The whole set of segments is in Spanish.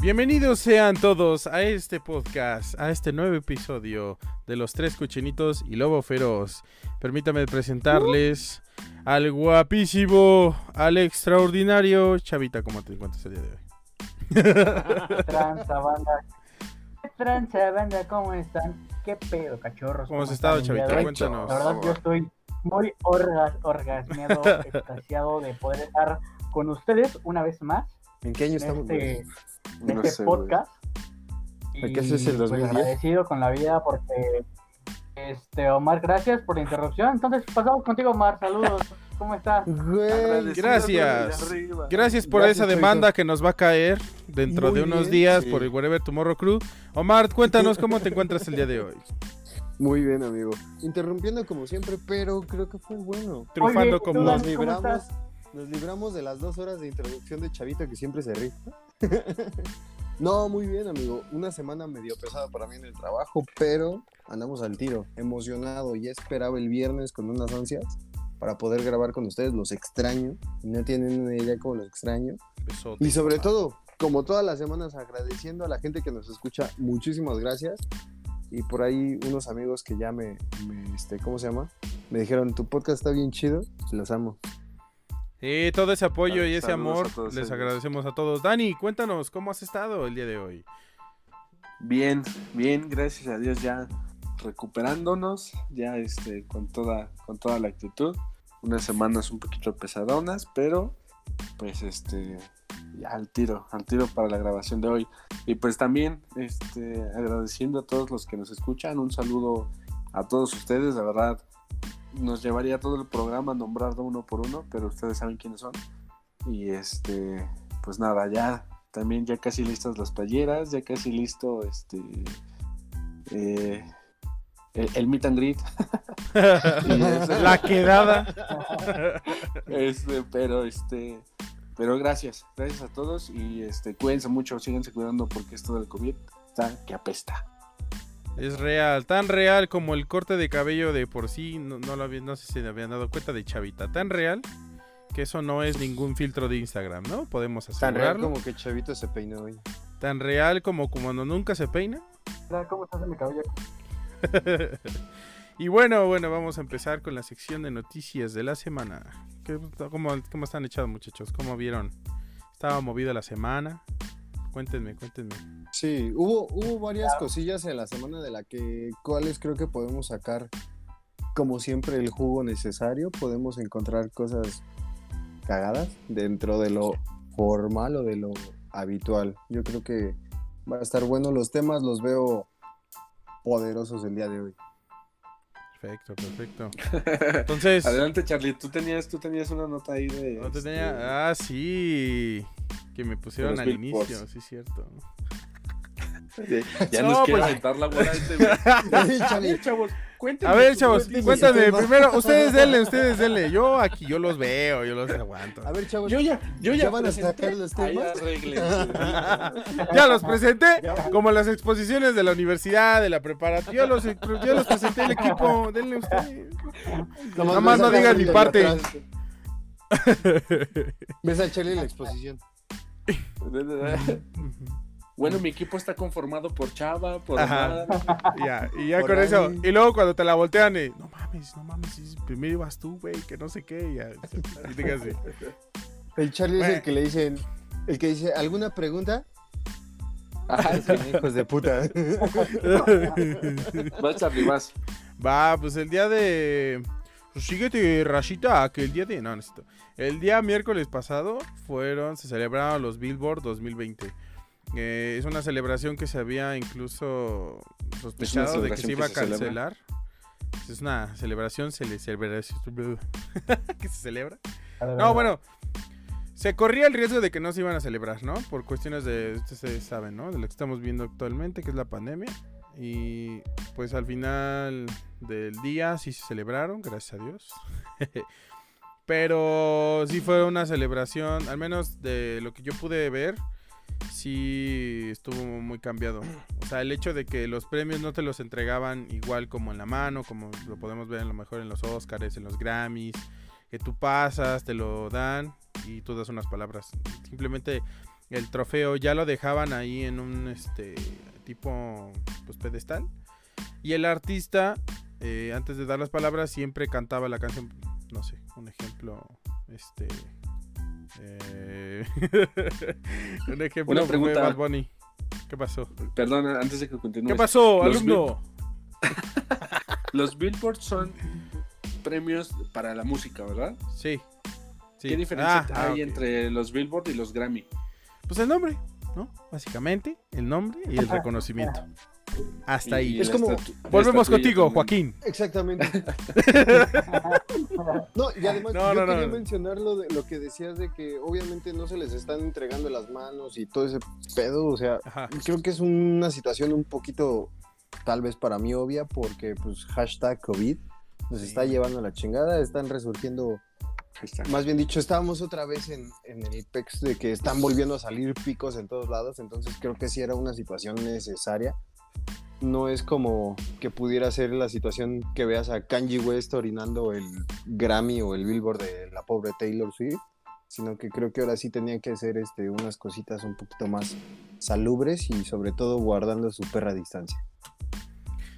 Bienvenidos sean todos a este podcast, a este nuevo episodio de Los Tres Cochinitos y Lobo Feroz. Permítame presentarles al guapísimo, al extraordinario Chavita. ¿Cómo te encuentras el día de hoy? Tranza banda. Tranza banda, ¿cómo están? ¿Qué pedo, cachorros? ¿Cómo has estado, Chavita? Cuéntanos. La verdad, yo estoy muy orgas, orgasmeado, extasiado de poder estar con ustedes una vez más ¿En qué año en estamos? este, No este sé, podcast. ¿De qué es el pues, 2010? agradecido con la vida porque, este, Omar, gracias por la interrupción. Entonces, pasamos contigo, Omar. Saludos. ¿Cómo estás? Güey, Gracias. Gracias por Gracias, esa demanda que nos va a caer dentro Muy de unos bien, días sí. por el Wherever Tomorrow Crew. Omar, cuéntanos cómo te encuentras el día de hoy. Muy bien, amigo. Interrumpiendo como siempre, pero creo que fue bueno. Triunfando como... ¿tú, Nos libramos, estás? Nos libramos de las dos horas de introducción de Chavito que siempre se rifa. no, muy bien, amigo. Una semana medio pesada para mí en el trabajo, pero andamos al tiro, emocionado. Ya esperaba el viernes con unas ansias para poder grabar con ustedes. Los extraño. No tienen una idea cómo los extraño. Besote, Y sobre papá. todo, como todas las semanas, agradeciendo a la gente que nos escucha, muchísimas gracias. Y por ahí unos amigos que ya me, me, este, ¿cómo se llama? Me dijeron, tu podcast está bien chido, los amo. Sí, todo ese apoyo y ese amor les ellos. agradecemos a todos. Dani, cuéntanos cómo has estado el día de hoy. Bien, bien, gracias a Dios ya recuperándonos, ya este con toda con toda la actitud. Unas semanas un poquito pesadonas, pero pues este ya al tiro, al tiro para la grabación de hoy. Y pues también este agradeciendo a todos los que nos escuchan, un saludo a todos ustedes, la verdad nos llevaría todo el programa a nombrarlo uno por uno, pero ustedes saben quiénes son. Y este, pues nada, ya también ya casi listas las playeras, ya casi listo este eh, el, el meet and greet. La quedada. este, pero este, pero gracias, gracias a todos y este cuídense mucho, síganse cuidando porque esto del COVID está que apesta. Es real, tan real como el corte de cabello de por sí, no, no lo había- no sé si se habían dado cuenta de Chavita, tan real que eso no es ningún filtro de Instagram, ¿no? Podemos Tan real asegurarlo. como que Chavito se peinó hoy. Tan real como cuando nunca se peina. ¿Cómo estás en mi cabello? y bueno, bueno, vamos a empezar con la sección de noticias de la semana. ¿Qué- cómo, cómo están echados, muchachos? ¿Cómo vieron? ¿Estaba movida la semana? Cuéntenme, cuéntenme. Sí, hubo, hubo varias cosillas en la semana de la que, cuáles creo que podemos sacar, como siempre, el jugo necesario. Podemos encontrar cosas cagadas dentro de lo formal o de lo habitual. Yo creo que va a estar bueno. Los temas los veo poderosos el día de hoy. Perfecto, perfecto. Entonces, Adelante Charlie, tú tenías, tú tenías una nota ahí de... no te este, tenía... Ah, sí. Que me pusieron al inicio, sí, cierto. de- ya No, nos quiere pues- aventar la bola este güey. A ver, chavos, cuéntenme. A ver, chavos, cuéntame tema. primero. Ustedes denle, ustedes denle. Yo aquí, yo los veo, yo los aguanto. A ver, chavos. Yo ya, yo ya, ¿Ya van a sacar los temas? Ya los presenté, como las exposiciones de la universidad, de la preparatoria. Yo los, yo los presenté el equipo. Denle ustedes. Nada más no digan mi parte. Ves a Charlie en la exposición. Bueno, mi equipo está conformado por Chava, por Ajá. Ya, y ya Por con eso. Y luego cuando te la voltean, y, no mames, no mames, primero ibas tú, güey, que no sé qué. y Ya, y te quedas así. El Charlie es el que le dicen, el que dice, ¿alguna pregunta? Ajá, Hijos de puta. vas Charlie, vas. Va, pues el día de. Pues síguete, Rashita, que el día de. No, necesito. El día miércoles pasado fueron. Se celebraron los Billboard 2020. Eh, es una celebración que se había incluso sospechado de que se iba a celebra. cancelar. Es una celebración se le celebración que se celebra. No, bueno, se corría el riesgo de que no se iban a celebrar, ¿no? Por cuestiones de, ustedes saben, ¿no? De lo que estamos viendo actualmente, que es la pandemia. Y pues al final del día sí se celebraron, gracias a Dios. Pero sí fue una celebración, al menos de lo que yo pude ver, sí estuvo muy cambiado. O sea, el hecho de que los premios no te los entregaban igual como en la mano, como lo podemos ver a lo mejor en los Oscars, en los Grammys, que tú pasas, te lo dan y tú das unas palabras. Simplemente el trofeo ya lo dejaban ahí en un este tipo pues pedestal y el artista eh, antes de dar las palabras siempre cantaba la canción no sé un ejemplo este eh, un ejemplo Una pregunta. Bad Bunny. ¿Qué pasó? Perdón, antes de que continúes. ¿Qué pasó, Los alumno? Los Billboard son premios para la música, ¿verdad? Sí. sí. ¿Qué diferencia Ah, ah, hay ok. entre los Billboard y los Grammy? Pues el nombre, ¿no? Básicamente, el nombre y el reconocimiento. Hasta ahí. Y Es como- Volvemos contigo, también. Joaquín. Exactamente. No, y además No, yo no, quería no. mencionar lo, de, lo que decías de que obviamente no se les están entregando las manos y todo ese pedo, o sea, Ajá. creo que es una situación un poquito, tal vez para mí obvia, porque pues hashtag COVID nos Sí. está llevando a la chingada, están resurgiendo, más bien dicho, estábamos otra vez en, en el PEX de que están volviendo a salir picos en todos lados, entonces creo que sí era una situación necesaria. No es como que pudiera ser la situación que veas a Kanye West orinando el Grammy o el Billboard de la pobre Taylor Swift, sino que creo que ahora sí tenían que hacer este, unas cositas un poquito más salubres y sobre todo guardando su perra distancia.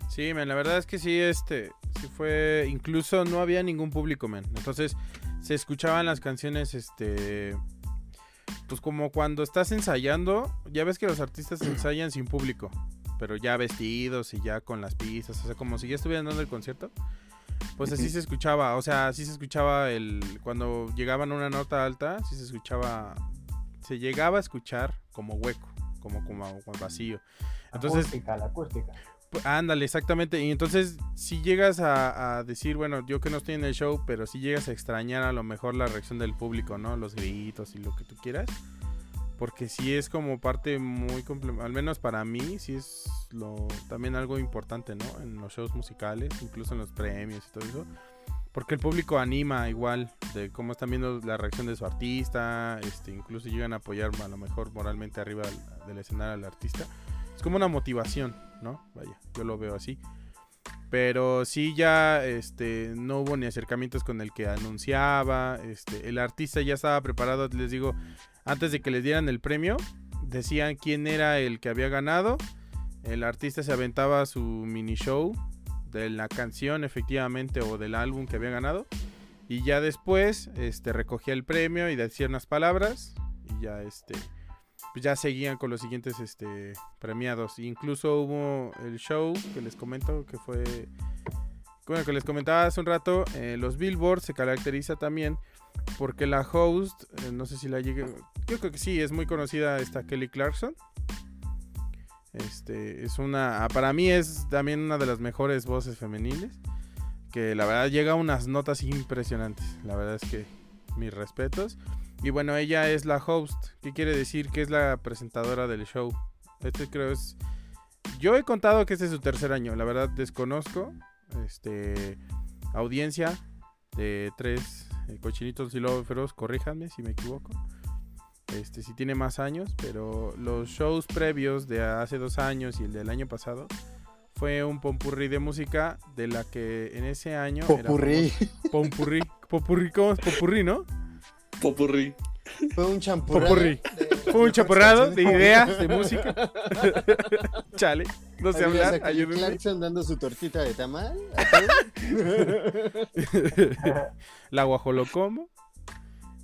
Sí, men, la verdad es que sí, este, sí fue, incluso no había ningún público, men. Entonces, se escuchaban las canciones, este, pues como cuando estás ensayando, ya ves que los artistas ensayan sin público, pero ya vestidos y ya con las pistas, o sea, como si ya estuvieran dando el concierto. Pues así se escuchaba, o sea, así se escuchaba el cuando llegaban a una nota alta, sí se escuchaba se llegaba a escuchar como hueco, como como, como vacío. Entonces, acústica, la acústica. Pues, Ándale, exactamente. Y entonces, si llegas a, a decir, bueno, yo que no estoy en el show, pero si llegas a extrañar a lo mejor la reacción del público, ¿no? Los gritos y lo que tú quieras. Porque sí es como parte muy al menos para mí, sí es lo también algo importante, ¿no? En los shows musicales, incluso en los premios y todo eso. Porque el público anima igual de cómo están viendo la reacción de su artista, este, incluso llegan a apoyar a lo mejor moralmente arriba del, del escenario al artista. Es como una motivación, ¿no? Vaya, yo lo veo así. Pero sí ya este no hubo ni acercamientos con el que anunciaba, este el artista ya estaba preparado, les digo, antes de que les dieran el premio, decían quién era el que había ganado. El artista se aventaba su mini show de la canción efectivamente o del álbum que había ganado y ya después este recogía el premio y decía unas palabras y ya este pues ya seguían con los siguientes este, premiados. Incluso hubo el show que les comento que fue. Bueno, que les comentaba hace un rato. eh, los Billboard se caracteriza también porque la host, eh, no sé si la llegué. Yo creo que sí, es muy conocida esta Kelly Clarkson. Este es una. Para mí es también una de las mejores voces femeniles. Que la verdad llega a unas notas impresionantes. La verdad es que mis respetos. Y bueno, ella es la host. ¿Qué quiere decir? Que es la presentadora del show. Este creo es. Yo he contado que este es su tercer año. La verdad desconozco. Este. Audiencia de tres cochinitos y lobo feroz. Corríjanme si me equivoco. Este, si tiene más años. Pero los shows previos de hace dos años y el del año pasado. Fue un pompurrí de música de la que en ese año. era Popurrí. famoso- Pompurrí. Popurrí, ¿cómo es? Popurrí, ¿no? Popurrí. Fue un champurrado. Popurrí. de- Fue un de chaporrado de ideas de música. Chale, no sé a hablar. Kelly. Clarkson dando su tortita de tamal. La guajolocomo.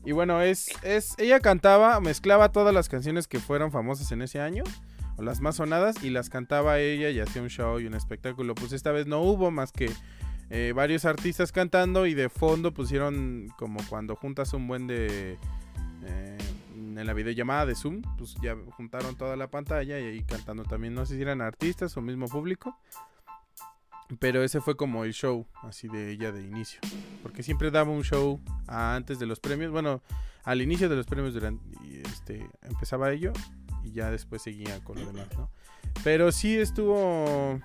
Y bueno, es, es. Ella cantaba, mezclaba todas las canciones que fueron famosas en ese año. O las más sonadas. Y las cantaba ella y hacía un show y un espectáculo. Pues esta vez no hubo más que eh, varios artistas cantando. Y de fondo pusieron como cuando juntas un buen de. eh, en la videollamada de Zoom, pues ya juntaron toda la pantalla y ahí cantando también. No sé si eran artistas o mismo público. Pero ese fue como el show, así de ella de inicio. Porque siempre daba un show antes de los premios. Bueno, al inicio de los premios durante, este, empezaba ello y ya después seguía con lo demás, ¿no? Pero sí estuvo...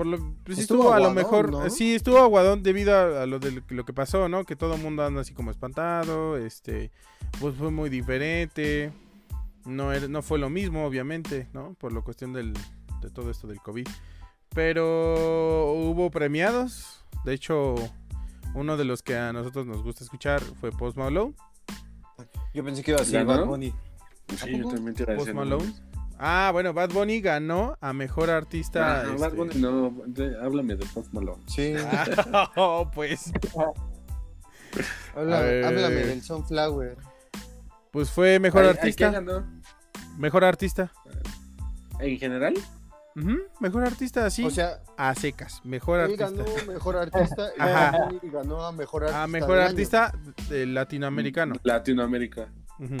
Por lo, pues sí Estuvo estuvo, a lo aguadón, mejor... ¿no? Sí, estuvo aguadón debido a, a lo de lo que pasó, ¿no? Que todo el mundo anda así como espantado. Este, pues fue muy diferente. No, era- no fue lo mismo, obviamente, ¿no? Por la cuestión del, de todo esto del COVID. Pero hubo premiados. De hecho, uno de los que a nosotros nos gusta escuchar fue Post Malone. Yo pensé que iba a ¿Ya ser no? Bad Bunny. Sí, yo también te Post. Malone. Ah, bueno, Bad Bunny ganó a mejor artista. Ah, no, este- Bad Bunny no, de- háblame de Post Malone. Sí, Ah, oh, pues, A háblame del Sunflower. pues fue mejor Ay, ay, ¿qué artista. ganó? Mejor artista. ¿En general? Mejor artista, sí. O sea, a secas. Mejor él artista. ganó mejor artista y Ajá. Bunny ganó a mejor artista. A mejor del año. artista de latinoamericano. Latinoamérica.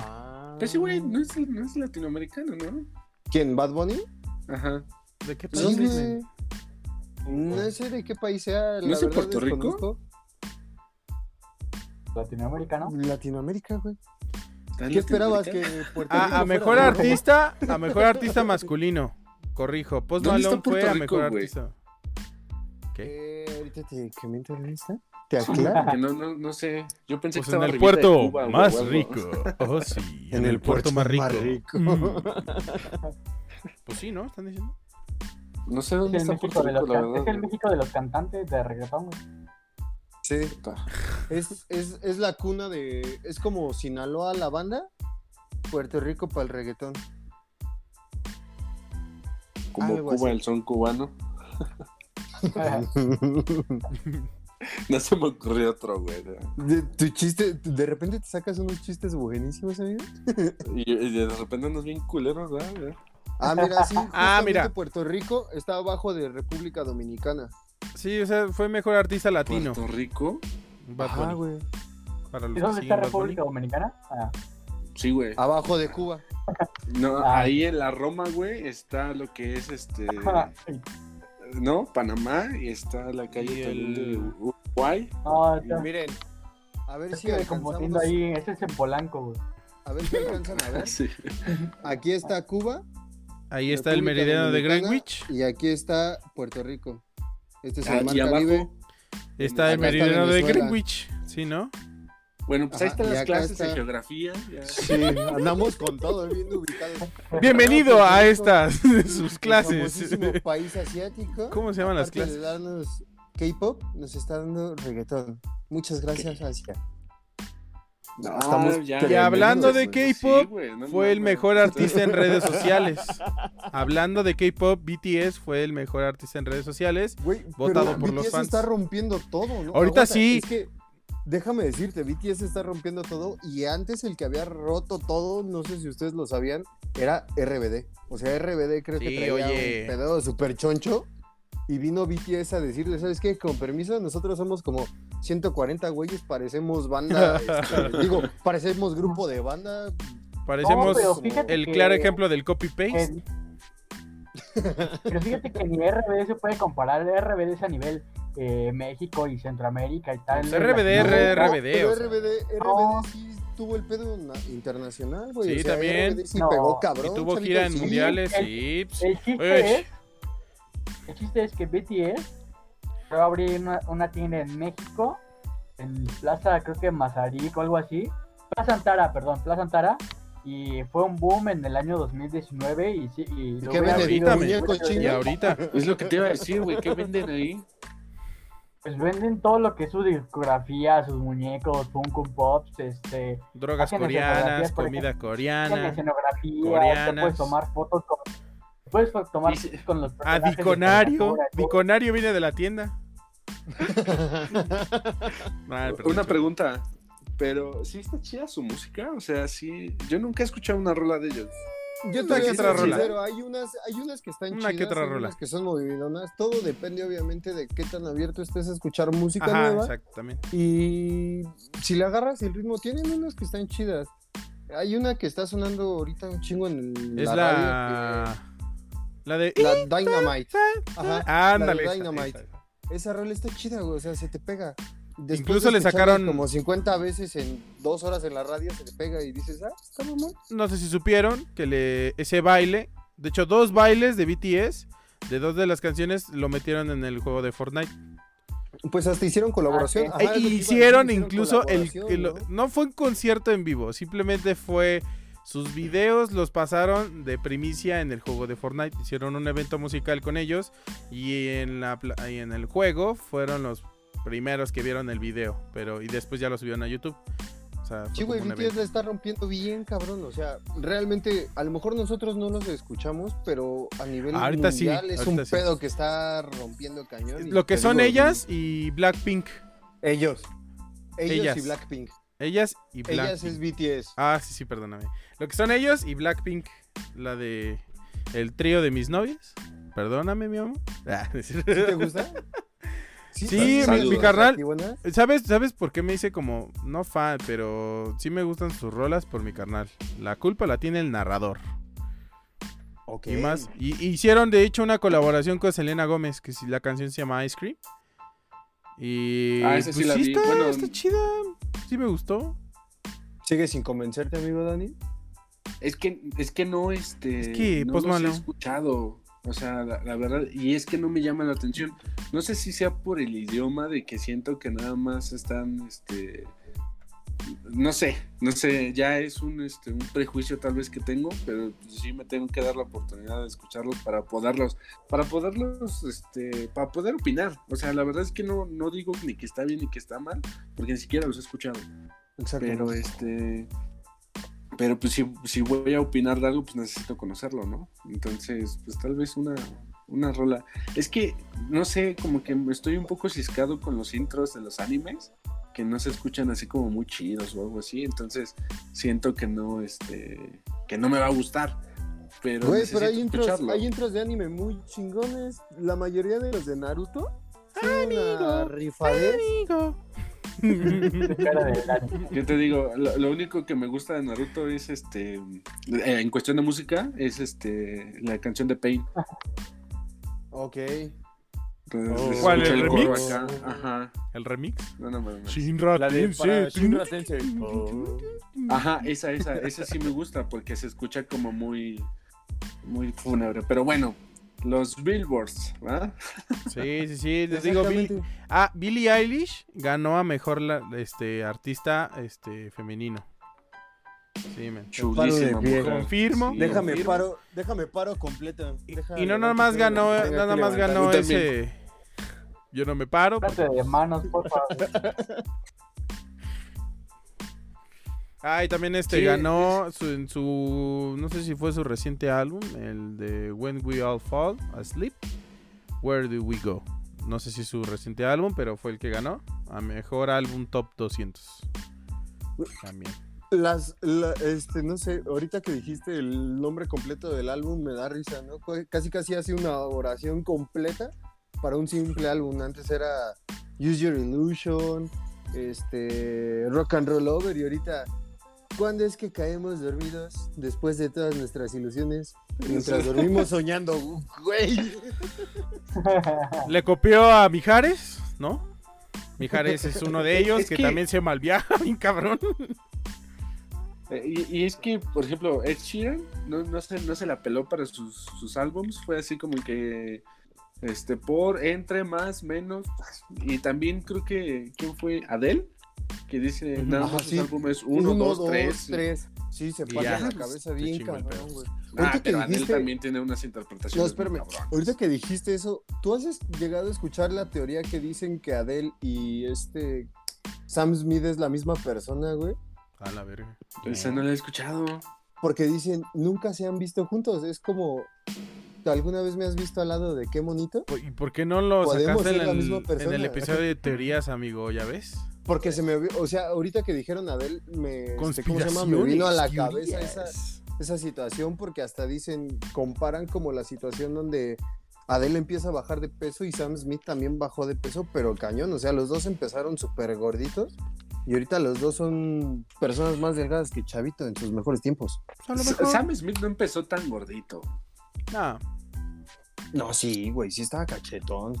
Ah. Pero ese güey no es, no es latinoamericano, ¿no? ¿Quién? ¿Bad Bunny? Ajá. ¿De qué Sí, país güey. dicen? No sé de qué país sea. ¿No la es de verdad Puerto Rico? desconozco. Latinoamericano. Latinoamérica, güey. ¿Está en ¿Qué esperabas que Latinoamérica? Puerto Rico A, mejor artista, a mejor artista masculino. Corrijo. Post ¿Dónde está Malone fue a mejor artista. ¿Qué? Eh, ahorita te comento la lista. ¿Te aclaro? Que no, no, no sé. Yo pensé Pues que en estaba el de puerto Cuba, más o rico. Oh, sí. En, el, puerto, más rico. Mm. Pues sí, ¿no? ¿Están diciendo? No sé Es dónde el, está Puerto de Rico, los la can- es el verdad. México de los cantantes de reggaetón, güey. Sí, es, es, es la cuna de. Es como Sinaloa la banda, Puerto Rico para el reggaetón. Como Algo Cuba, así. el son cubano. No se me ocurrió otro, güey. ¿no? De, tu chiste, de repente te sacas unos chistes buenísimos, amigo. Y, y de repente andas bien culeros, ¿verdad? Ah, mira, sí. Ah, mira. Puerto Rico está abajo de República Dominicana. Sí, o sea, fue mejor artista latino. Puerto Rico. Bunny. güey. Para los ¿Y dónde está. República Dominicana? Ah, Sí, güey. Abajo de Cuba. No, Ah. ahí en la Roma, güey, está lo que es este. ¿No? Panamá y está la calle Y el- de Uruguay. no, está- Miren, a ver es si alcanzamos. ahí. Ese es en Polanco, güey. A ver si alcanzan a ver. Sí. Aquí está Cuba. Ahí está el meridiano de Greenwich. Y aquí está Puerto Rico. Este es Ah, el mar y abajo. Caribe. Está el meridiano de. Greenwich. Sí, ¿no? Bueno, pues ahí están las clases de geografía. ya. Sí, andamos con todo bien ubicados. Bienvenido a estas sus el clases. famosísimo país asiático. ¿Cómo se llaman las clases? de darnos K-pop, nos está dando reggaetón. Muchas gracias, Asia. No, Estamos ya, Y hablando de. K-pop, Sí, güey, no Fue el mejor artista en redes sociales. Hablando de K-pop, BTS fue el mejor artista en redes sociales. Güey, Votado pero por los BTS fans. está rompiendo todo, ¿no? Ahorita sí. Es que, déjame decirte, BTS está rompiendo todo y antes el que había roto todo, no sé si ustedes lo sabían, era RBD. O sea, RBD creo que traía oye. un pedazo súper choncho y vino BTS a decirle, ¿sabes qué? Con permiso, nosotros somos como 140 güeyes, parecemos banda, este, digo, parecemos grupo de banda. Parecemos No, el que- claro ejemplo del copy-paste. Pero fíjate que ni RBD se puede comparar. RBD es a nivel eh, México y Centroamérica y tal. Pues RBD, RBD, No, RBD. RBD, RBD No. sí tuvo el pedo na- internacional, güey. Sí, o sea, también. RBD sí No. pegó cabrón. Y tuvo chavito, gira en sí. mundiales el- y... pues, El chiste es. El chiste es que BTS va a abrir una, una tienda en México, en Plaza, creo que Mazarik o algo así. Plaza Antara, perdón, Plaza Antara. Y fue un boom en el año 2019 y sí. Y ¿Y lo qué venden? habido- ¿Muñecos Y ahorita, Es lo que te iba a decir, güey. ¿Qué venden ahí? Pues venden todo lo que es su discografía, sus muñecos, Funko Pops, este, drogas coreanas, comida en coreana. escenografía, coreanas. puedes tomar fotos con, puedes tomar Dice- fotos con los Ah, Diconario. Diconario viene de la tienda. Perdón, Una sí. pregunta. Pero, ¿sí está chida su música? O sea, sí. Yo nunca he escuchado una rola de ellos. Yo te que voy a otra ser rola. sincero, hay unas, hay unas que están Una chidas, que otra hay rola. unas que son movidonas. Todo depende, obviamente, de qué tan abierto estés a escuchar música Ajá, nueva. exactamente. Y si le agarras el ritmo, tienen unas que están chidas. Hay una que está sonando ahorita un chingo en el- Es la, la... La de... que- la Dynamite. Ajá. Ándale. la de esa, Dynamite. esa. Esa rola está chida, güey. O sea, se te pega. Después Incluso le sacaron- Como 50 veces en dos horas en la radio, se te pega y dices, ah, está mamón. No sé si supieron que le... ese baile, de hecho dos bailes de BTS, de dos de las canciones lo metieron en el juego de Fortnite. Pues hasta hicieron colaboración. Ah, Ajá, E hicieron incluso el, ¿no? no fue un concierto en vivo, simplemente fue sus videos los pasaron de primicia en el juego de Fortnite, hicieron un evento musical con ellos y en la y en el juego fueron los primeros que vieron el video, pero y después ya lo subieron a YouTube. O sea, Sí, güey, BTS la está rompiendo bien, cabrón. O sea, realmente, a lo mejor nosotros no los escuchamos, pero a nivel Ahorita sí, mundial es un sí. pedo que está rompiendo cañón. Lo que son digo, ellas y Blackpink. Ellos. Ellos Ellas. y Blackpink. Ellas y Blackpink. Ellas es BTS. Ah, sí, sí, perdóname. Lo que son ellos y Blackpink, la de el trío de mis novias. Perdóname, mi amor. Ah. ¿Sí te gusta? Sí, ¿sí? mi- mi carnal-. ¿Sabes, ¿Sabes por qué me hice como, no fan, pero sí me gustan sus rolas por mi carnal? La culpa la tiene el narrador. Ok. Y más. Y hicieron de hecho una colaboración con Selena Gómez, que si la canción se llama Ice Cream. Y Ah, esa sí pues, la vi. está, Bueno, está chida. Sí me gustó. ¿Sigue sin convencerte, amigo Dani? Es que, es que no, este. Es que no Post los he escuchado. O sea, la, la verdad, y es que no me llama la atención. No sé si sea por el idioma de que siento que nada más están, este. No sé, no sé, ya es un, este, un prejuicio tal vez que tengo, pero sí me tengo que dar la oportunidad de escucharlos para poderlos, para poderlos, este, para poder opinar. O sea, la verdad es que no, no digo ni que está bien ni que está mal, porque ni siquiera los he escuchado. Exacto. Pero este. Pero pues si, si voy a opinar de algo, pues necesito conocerlo, ¿no? Entonces, pues tal vez una, una rola. Es que, no sé, como que estoy un poco ciscado con los intros de los animes, que no se escuchan así como muy chidos o algo así. Entonces, siento que no, este, que no me va a gustar. Pero, Güey, pero hay intros, hay intros de anime muy chingones. La mayoría de los de Naruto son una rifadez. Amigo. Yo te digo, lo, lo único que me gusta de Naruto es este, eh, en cuestión de música, es este, la canción de Pain. Ok. Entonces, Oh. ¿Cuál, el coro remix? acá. Ajá. ¿El remix? No, no, no, no. Shinra La de Tensei. para Shinra Tensei. Ajá, esa, esa, esa sí me gusta porque se escucha como muy, muy fúnebre. Pero bueno, los billboards, ¿verdad? Sí, sí, sí. Les digo, Billie, ah, Billie Eilish ganó a mejor la- este, artista este, femenino. Sí, man. Chulísima pie. mujer. Confirmo. Sí, Déjame confirmo. paro, déjame paro completa. Deja- Y no nada más ganó, tenga que nada más levantar. ganó ese. Yo no me paro. De manos, por favor. Ah, y también este Sí, ganó su, en su. No sé si fue su reciente álbum, el de When We All Fall Asleep. Where Do We Go? No sé si es su reciente álbum, pero fue el que ganó a mejor álbum top 200. También. Las, la- este, no sé, ahorita que dijiste el nombre completo del álbum me da risa, ¿no? Casi casi hace una oración completa para un simple álbum. Antes era Use Your Illusion, este, Rock and Roll Over y ahorita, ¿cuándo es que caemos dormidos después de todas nuestras ilusiones? Mientras dormimos soñando, güey. Le copió a Mijares, ¿no? Mijares es uno de ellos Es que, que- también se malviaja, bien cabrón. Eh, Y, y es que, por ejemplo, Ed Sheeran no, no, se, no se la peló para sus, sus álbums. Fue así como que. Este, por, entre, más, menos. Y también creo que. ¿Quién fue? Adele. Que dice, nada más sí. álbumes 1, 2, 3. tres. Sí, se pasa la pues, cabeza bien cabrón, güey. Ah, Ahorita que pero Adele dijiste- también tiene unas interpretaciones. No, muy. Ahorita que dijiste eso, ¿tú has llegado a escuchar la teoría que dicen que Adele y este Sam Smith es la misma persona, güey? A la verga. Esa no la he escuchado. Porque dicen, nunca se han visto juntos. Es como, ¿alguna vez me has visto al lado de qué monito? ¿Y por qué no lo Podemos sacaste ser en la el, en el episodio de teorías, amigo? ¿Ya ves? Porque se me, o sea, ahorita que dijeron Adele, me, este, ¿cómo se llama? Me vino a la cabeza esa, esa situación porque hasta dicen, comparan como la situación donde Adele empieza a bajar de peso y Sam Smith también bajó de peso, pero cañón, o sea, los dos empezaron súper gorditos y ahorita los dos son personas más delgadas que Chavito en sus mejores tiempos. Mejor. Sam Smith no empezó tan gordito. No, No, sí, güey, sí estaba cachetón.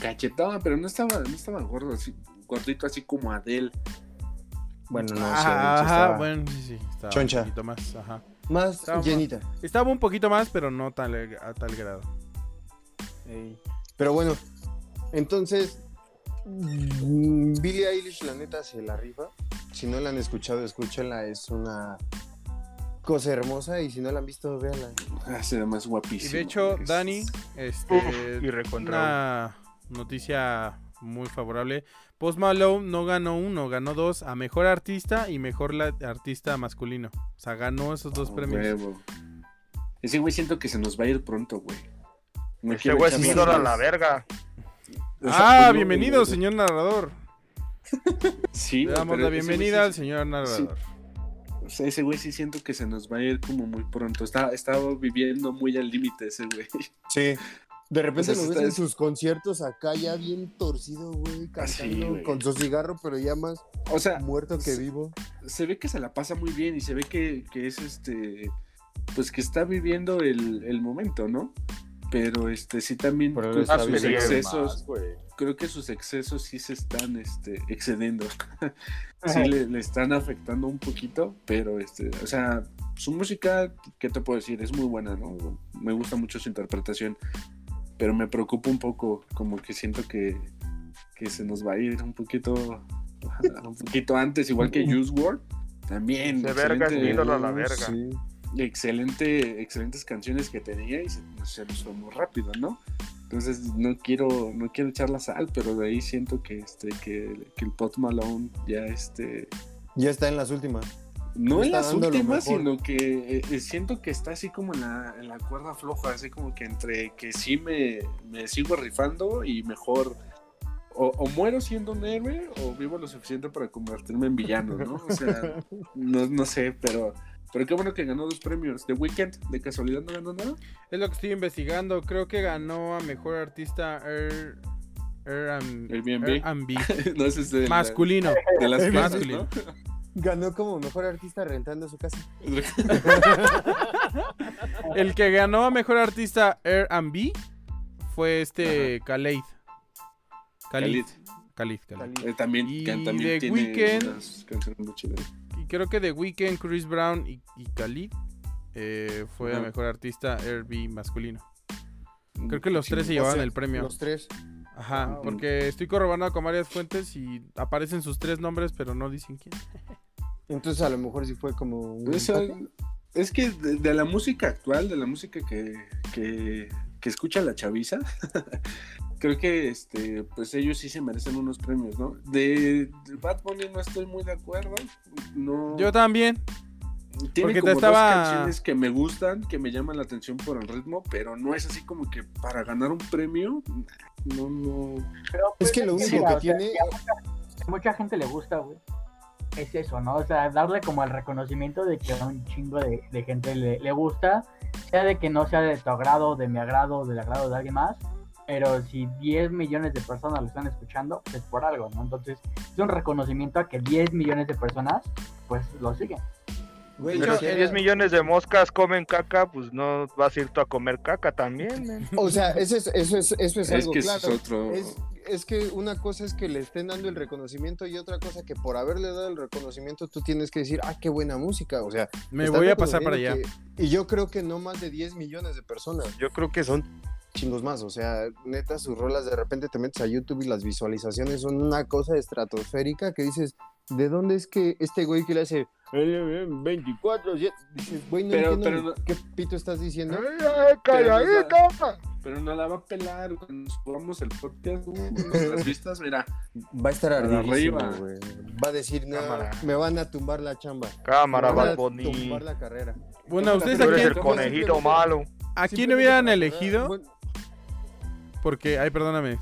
Cachetaba, pero no estaba, no estaba gordo, así, gordito así como Adele. Bueno, no sé, ajá, sí ajá, estaba bueno, sí, sí. Estaba Choncha. un poquito más, ajá. más estaba- llenita. Estaba un poquito más, pero no tal, a tal grado. Ey. Pero bueno, entonces, mm, Billie Eilish, la neta, se la rifa. Si no la han escuchado, escúchenla. Es una cosa hermosa. Y si no la han visto, véanla. Ah, se ve más Y guapísimo. de hecho, Es- Dani, este, y recontra. una noticia muy favorable. Post Malone no ganó uno, ganó dos a mejor artista y mejor la- artista masculino. O sea, ganó esos dos premios. huevo. Ese güey siento que se nos va a ir pronto, güey. No quiero güey es echarle ídolo a la verga. O sea, Ah, bienvenido, güey. señor narrador. Sí, Le damos la ese bienvenida sí- al señor narrador. O sea, ese güey sí siento que se nos va a ir como muy pronto. Está, estaba viviendo muy al límite ese güey. Sí. De repente lo ves en sus conciertos acá ya bien torcido, güey, Ah, cantando güey. con su cigarro, pero ya más O sea, muerto que vivo. se ve que se la pasa muy bien y se ve que, que es este. Pues que está viviendo el, el momento, ¿no? Pero este sí también que sus excesos, güey. creo que sus excesos sí se están este, excediendo. sí le, le están afectando un poquito, pero este, o sea, su música, ¿qué te puedo decir? Es muy buena, ¿no? Me gusta mucho su interpretación, pero me preocupa un poco, como que siento que, que se nos va a ir un poquito, un poquito antes, igual que Juice WRLD. También, De verga, ídolo a la verga. Sí. excelente, excelentes canciones que tenía y se, se nos fue muy rápido, ¿no? Entonces no quiero, no quiero echar la sal, pero de ahí siento que este, que, que el Pot Malone ya este Ya está en las últimas. No en las últimas, sino que eh, siento que está así como en la, en la cuerda floja, así como que entre que sí me, me sigo rifando y mejor o, o muero siendo un héroe o vivo lo suficiente para convertirme en villano, ¿no? O sea, no, no sé, pero, pero qué bueno que ganó dos premios. The Weeknd, de casualidad no ganó nada. Es lo que estoy investigando. Creo que ganó a mejor artista Air, Airbnb. Airbnb. Airbnb. no ese es de, la- Masculino. de las Masculino. ¿no? Ganó como mejor artista rentando su casa. El que ganó a mejor artista Airbnb fue este Khalid. Khalid. Khalid, Khalid. Eh, también, Y también The tiene Weeknd. unas canciones muy chidas. Y creo que The Weeknd, Chris Brown y, y Khalid eh, fue a mejor artista Airbnb masculino. Creo que los Sí, tres se llevaban el premio. Los tres. Ajá, Wow. porque estoy corroborando con varias fuentes y aparecen sus tres nombres, pero no dicen quién. Entonces a lo mejor sí fue como un empate. es que de, de la música actual, de la música que, que, que escucha la chaviza, creo que este, pues ellos sí se merecen unos premios, ¿no? De, de Bad Bunny no estoy muy de acuerdo. No, Yo también. tiene porque te como estaba- dos canciones que me gustan, que me llaman la atención por el ritmo, pero no es así como que para ganar un premio, no, no. Pero, Es pues, que lo único mira, que o sea, tiene. mucha gente le gusta, güey. Es eso, ¿no? O sea, darle como el reconocimiento de que a un chingo de, de gente le, le gusta, sea de que no sea de tu agrado, de mi agrado, del agrado de alguien más, pero si 10 millones de personas lo están escuchando, pues es por algo, ¿no? Entonces, es un reconocimiento a que 10 millones de personas, pues lo siguen. Güey, Pero si sea, 10 millones de moscas comen caca, pues no vas a ir tú a comer caca también. O sea, eso es, eso es, eso es, Es algo que claro. es otro. Es, es que una cosa es que le estén dando el reconocimiento y otra cosa que por haberle dado el reconocimiento tú tienes que decir, ah, qué buena música. O sea, Me voy a pasar para allá. que- y yo creo que no más de 10 millones de personas. Yo creo que son chingos más. O sea, neta, sus rolas de repente te metes a YouTube y las visualizaciones son una cosa estratosférica que dices, ¿de dónde es que este güey que le hace eh, 24? ya-?" Dices, güey, no Pero- entiendo pero qué pito estás diciendo. calladita! Pero no la va a pelar cuando subamos el podcast. nuestras vistas, mira. Va a estar arriba. güey. Va a decir, no, Cámara. me van a tumbar la chamba. Cámara, me van a tumbar la carrera. Bueno, ¿ustedes Tú a eres quién, el conejito malo. a quién hubieran elegido? Bueno, Porque, ay, perdóname.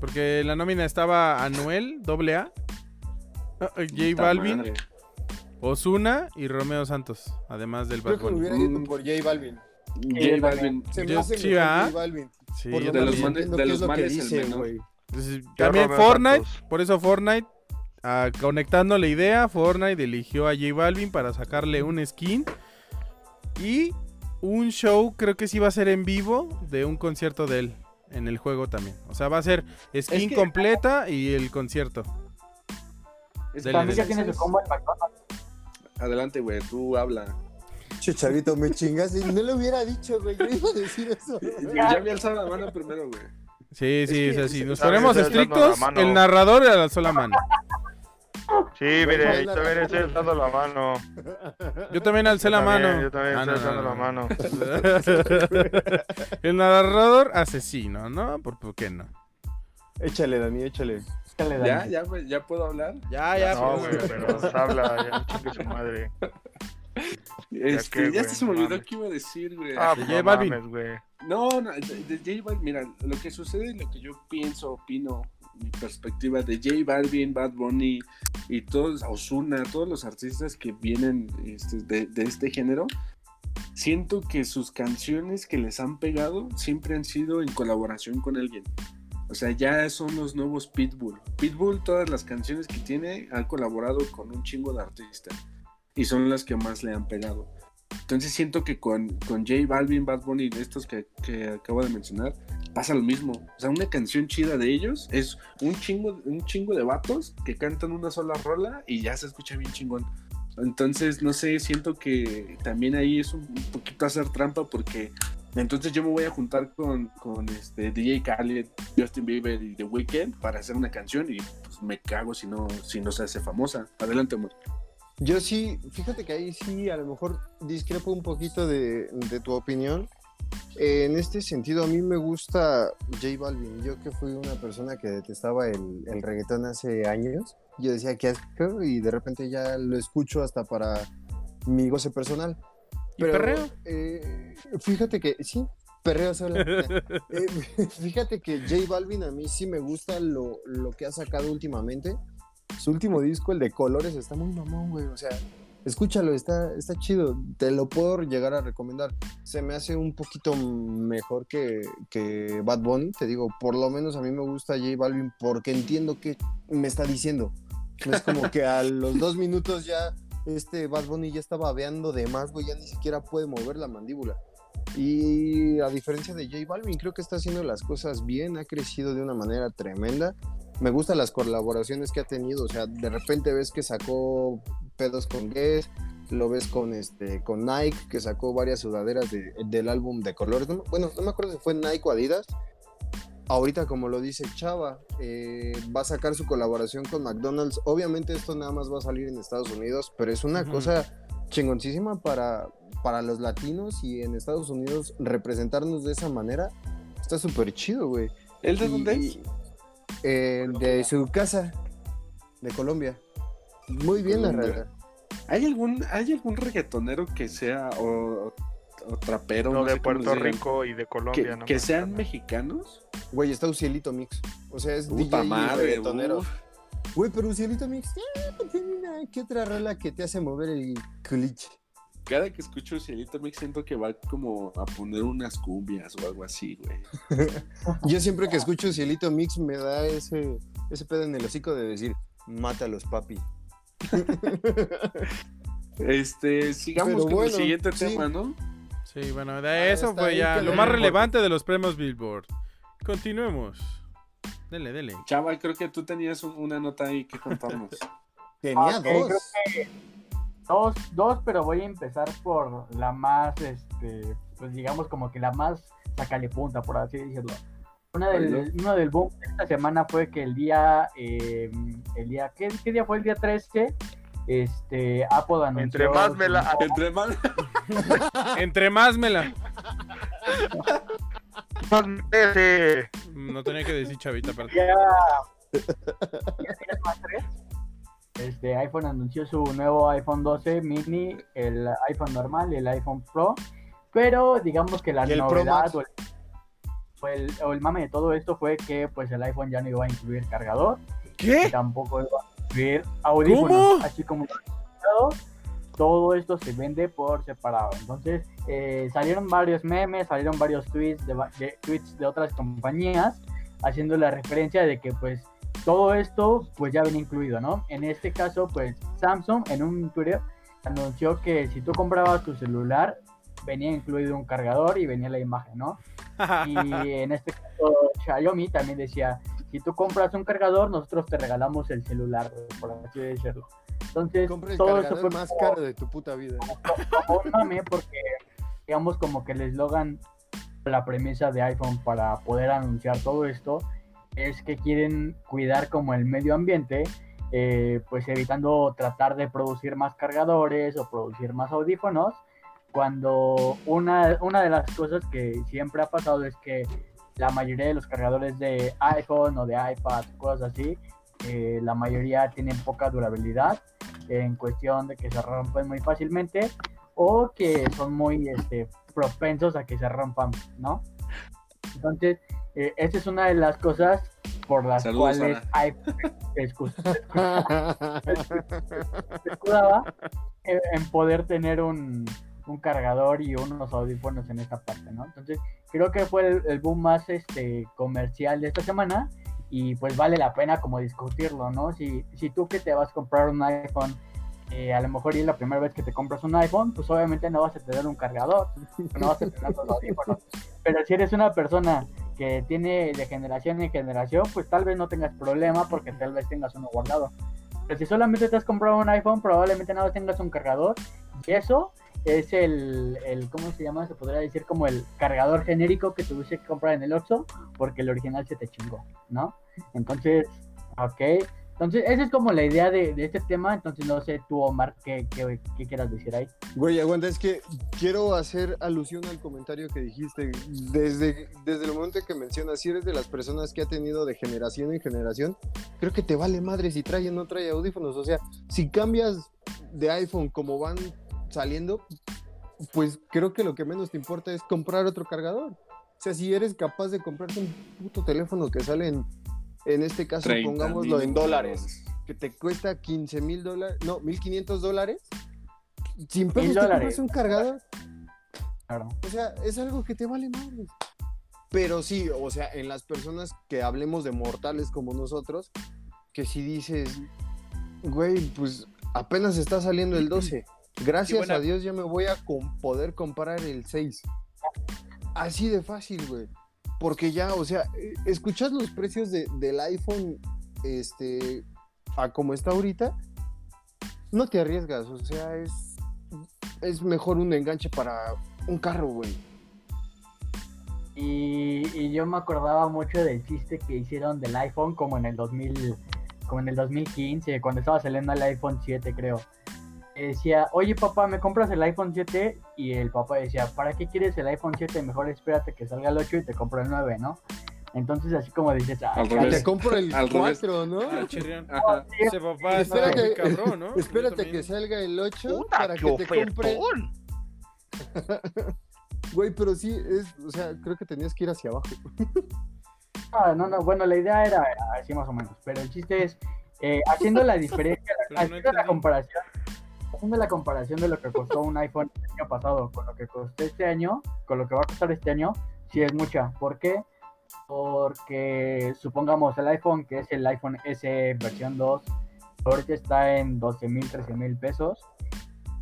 Porque en la nómina estaba Anuel, doble A, J Balvin. Osuna y Romeo Santos, además del Bad hubiera ido por J Balvin. J Balvin. Se me hace sí, mejor ¿ah? J Balvin. Sí, Por yo lo de los también. manes- de es el menor. Entonces, también Fortnite, Santos. por eso Fortnite, ah, conectando la idea, Fortnite eligió a J Balvin para sacarle un skin y un show, creo que sí va a ser en vivo, de un concierto de él en el juego también. O sea, va a ser skin que- completa y el concierto. Dele, También ya dele. tiene su combo en McDonald's. Adelante, güey, tú habla. Che, chavito, me chingaste. No lo hubiera dicho, güey. Yo iba a decir eso. Ya había alzado la mano primero, güey. Sí, sí, Es que- o sea, si nos ponemos dando estrictos, la mano. el narrador alzó la mano. Sí, mire, la- también estoy dando la mano. Yo también alcé la También, mano. Yo también Ah, estoy no, dando no, la no. mano. el narrador asesino, ¿no? ¿Por, por qué no? Échale, Dani, échale. Échale, ¿Ya? ¿Ya, ¿Ya puedo hablar? Ya, ya, No, pues. güey, pero habla, ya chingue su madre. Este, ya güey, se me olvidó qué iba a decir, güey. Ah, De pues J no Balvin. No, no, de, de J Balvin, mira, lo que sucede, lo que yo pienso, opino, mi perspectiva de J Balvin, Bad Bunny y todos, Ozuna, todos los artistas que vienen este, de, de este género, siento que sus canciones que les han pegado siempre han sido en colaboración con alguien. O sea, ya son los nuevos Pitbull. Pitbull, todas las canciones que tiene, han colaborado con un chingo de artistas. Y son las que más le han pegado. Entonces siento que con, con J Balvin, Bad Bunny, de estos que, que acabo de mencionar, pasa lo mismo. O sea, una canción chida de ellos es un chingo, un chingo de vatos que cantan una sola rola y ya se escucha bien chingón. Entonces, no sé, siento que también ahí es un poquito hacer trampa porque entonces yo me voy a juntar con, con este DJ Khaled, Justin Bieber y The Weeknd para hacer una canción y pues me cago si no, si no se hace famosa. Adelante, amor. Yo sí, fíjate que ahí sí, a lo mejor discrepo un poquito de, de tu opinión. En este sentido, a mí me gusta J Balvin. Yo que fui una persona que detestaba el, el reggaetón hace años, yo decía que asco y de repente ya lo escucho hasta para mi goce personal. ¿Y perreo? eh, fíjate que, sí, perreo solo. Eh, fíjate que J Balvin a mí sí me gusta lo, lo que ha sacado últimamente. Su último disco, el de Colores, está muy mamón, güey. O sea, escúchalo, está, está chido. Te lo puedo llegar a recomendar. Se me hace un poquito mejor que, que Bad Bunny. Te digo, por lo menos a mí me gusta J Balvin porque entiendo qué me está diciendo. Es como que a los dos minutos ya este Bad Bunny ya está babeando de más, güey. Ya ni siquiera puede mover la mandíbula. Y a diferencia de J Balvin, creo que está haciendo las cosas bien, ha crecido de una manera tremenda. Me gustan las colaboraciones que ha tenido, o sea, de repente ves que sacó pedos con Guess, lo ves con este con Nike, que sacó varias sudaderas de- del álbum de colores. No- bueno, no me acuerdo si fue Nike o Adidas. Ahorita, como lo dice Chava, eh, va a sacar su colaboración con McDonald's. Obviamente esto nada más va a salir en Estados Unidos, pero es una cosa chingoncísima para, para los latinos y en Estados Unidos representarnos de esa manera. Está súper chido, güey. ¿El de Y- dónde es? y- eh, de su casa, de Colombia. Muy bien, la verdad. ¿Hay algún, ¿Hay algún reggaetonero que sea o, o trapero No, no de sé Puerto Rico y de que, Colombia. no que me sean mexicanos? Güey, está Ucielito Mix. O sea, es Puta DJ madre. Güey, pero Ucielito Mix, eh, que otra rola que te hace mover el culiche. Cada que escucho Cielito Mix siento que va como a poner unas cumbias o algo así, güey. Yo siempre que escucho Cielito Mix me da ese, ese pedo en el hocico de decir, mátalos, papi. Este, sigamos Pero con bueno, el siguiente sí. tema, ¿no? Sí, bueno, de Ah, eso fue ya lo más relevante de los premios Billboard. Continuemos. Dele, dele. Chava, creo que tú tenías un- una nota ahí que contarnos. Tenía Ok, dos. creo que dos, dos, pero voy a empezar por la más, este, pues digamos como que la más sacale punta, por así decirlo. Una del, uno del boom de esta semana fue que el día, eh, el día, ¿qué, qué día fue el día 13? Este, Apple anunció... Entre más me la- Entre más. Entre más me la. No tenía que decir chavita, aparte. Ya, ya tienes más tres. Este, iPhone anunció su nuevo iPhone 12 mini, el iPhone normal y el iPhone Pro. Pero digamos que la novedad o el, o el- o el mame de todo esto fue que pues el iPhone ya no iba a incluir cargador ¿Qué? tampoco iba a incluir audífonos, ¿Cómo? así como todo esto se vende por separado. Entonces eh, salieron varios memes, salieron varios tweets de, de- tweets de otras compañías haciendo la referencia de que pues todo esto pues ya venía incluido, ¿no? En este caso pues Samsung en un Twitter anunció que si tú comprabas tu celular venía incluido un cargador y venía la imagen, ¿no? Y en este caso Xiaomi también decía, si tú compras un cargador, nosotros te regalamos el celular, por así decirlo. Entonces, el todo eso fue más como- caro de tu puta vida. como porque digamos como que el eslogan la premisa de iPhone para poder anunciar todo esto es que quieren cuidar como el medio ambiente eh, pues evitando tratar de producir más cargadores o producir más audífonos cuando una, una de las cosas que siempre ha pasado es que la mayoría de los cargadores de iPhone o de iPad, cosas así, eh, la mayoría tienen poca durabilidad en cuestión de que se rompen muy fácilmente o que son muy este, propensos a que se rompan, ¿no? Entonces, eh, esa es una de las cosas por las Saludos, cuales en en poder tener un, un cargador y unos audífonos en esta parte, ¿no? Entonces, creo que fue el, boom más este, comercial de esta semana y pues vale la pena como discutirlo, ¿no? Si, si tú que te vas a comprar un iPhone, eh, a lo mejor y es la primera vez que te compras un iPhone, pues obviamente no vas a tener un cargador, no vas a tener los audífonos. Pero si eres una persona que tiene de generación en generación, pues tal vez no tengas problema porque tal vez tengas uno guardado. Pero si solamente te has comprado un iPhone, probablemente no tengas un cargador. Y eso es el, el, ¿cómo se llama? Se podría decir como el cargador genérico que tuviste que comprar en el Oxxo porque el original se te chingó, ¿no? Entonces, ok. Entonces, esa es como la idea de, de este tema. Entonces, no sé tú, Omar, qué, qué, qué quieras decir ahí. Güey, aguanta, es que quiero hacer alusión al comentario que dijiste. Desde, desde el momento que mencionas, si eres de las personas que ha tenido de generación en generación, creo que te vale madre si trae o no trae audífonos. O sea, si cambias de iPhone como van saliendo, pues creo que lo que menos te importa es comprar otro cargador. O sea, si eres capaz de comprarte un puto teléfono que sale en, en este caso, 30 pongámoslo en dólares, que te cuesta 15 mil dólares, no, 1500 dólares, sin pedos te compras un cargador. Claro. O sea, es algo que te vale madre. Pero sí, o sea, en las personas que hablemos de mortales como nosotros, que si dices, güey, pues apenas está saliendo el 12. Gracias buena- a Dios ya me voy a com- poder comprar el 6. Así de fácil, güey. Porque ya, o sea, eh, escuchas los precios de- del iPhone este, a como está ahorita, no te arriesgas. O sea, es, es mejor un enganche para un carro, güey. Y, yo me acordaba mucho del chiste que hicieron del iPhone como en el 2000, como en el 2015, cuando estaba saliendo el iPhone 7, creo. Decía, oye papá, ¿me compras el iPhone 7? Y el papá decía, ¿para qué quieres el iPhone 7? Mejor espérate que salga el 8 y te compro el 9, ¿no? Entonces así como dices, ah. Te compro el Al revés. 4, ¿no? Ah, chirrión. Ajá. Ese papá Espérate, que salga el 8 Puta, para que te compre. Güey, pero sí, es, o sea, creo que tenías que ir hacia abajo. Ah, no, no, bueno, la idea era así más o menos, pero el chiste es, eh, haciendo la diferencia, no haciendo la comparación, haciendo la comparación de lo que costó un iPhone el año pasado con lo que costó este año, con lo que va a costar este año, sí es mucha. ¿Por qué? Porque supongamos el iPhone, que es el iPhone S versión 2, ahorita está en 12 mil, 13 mil pesos.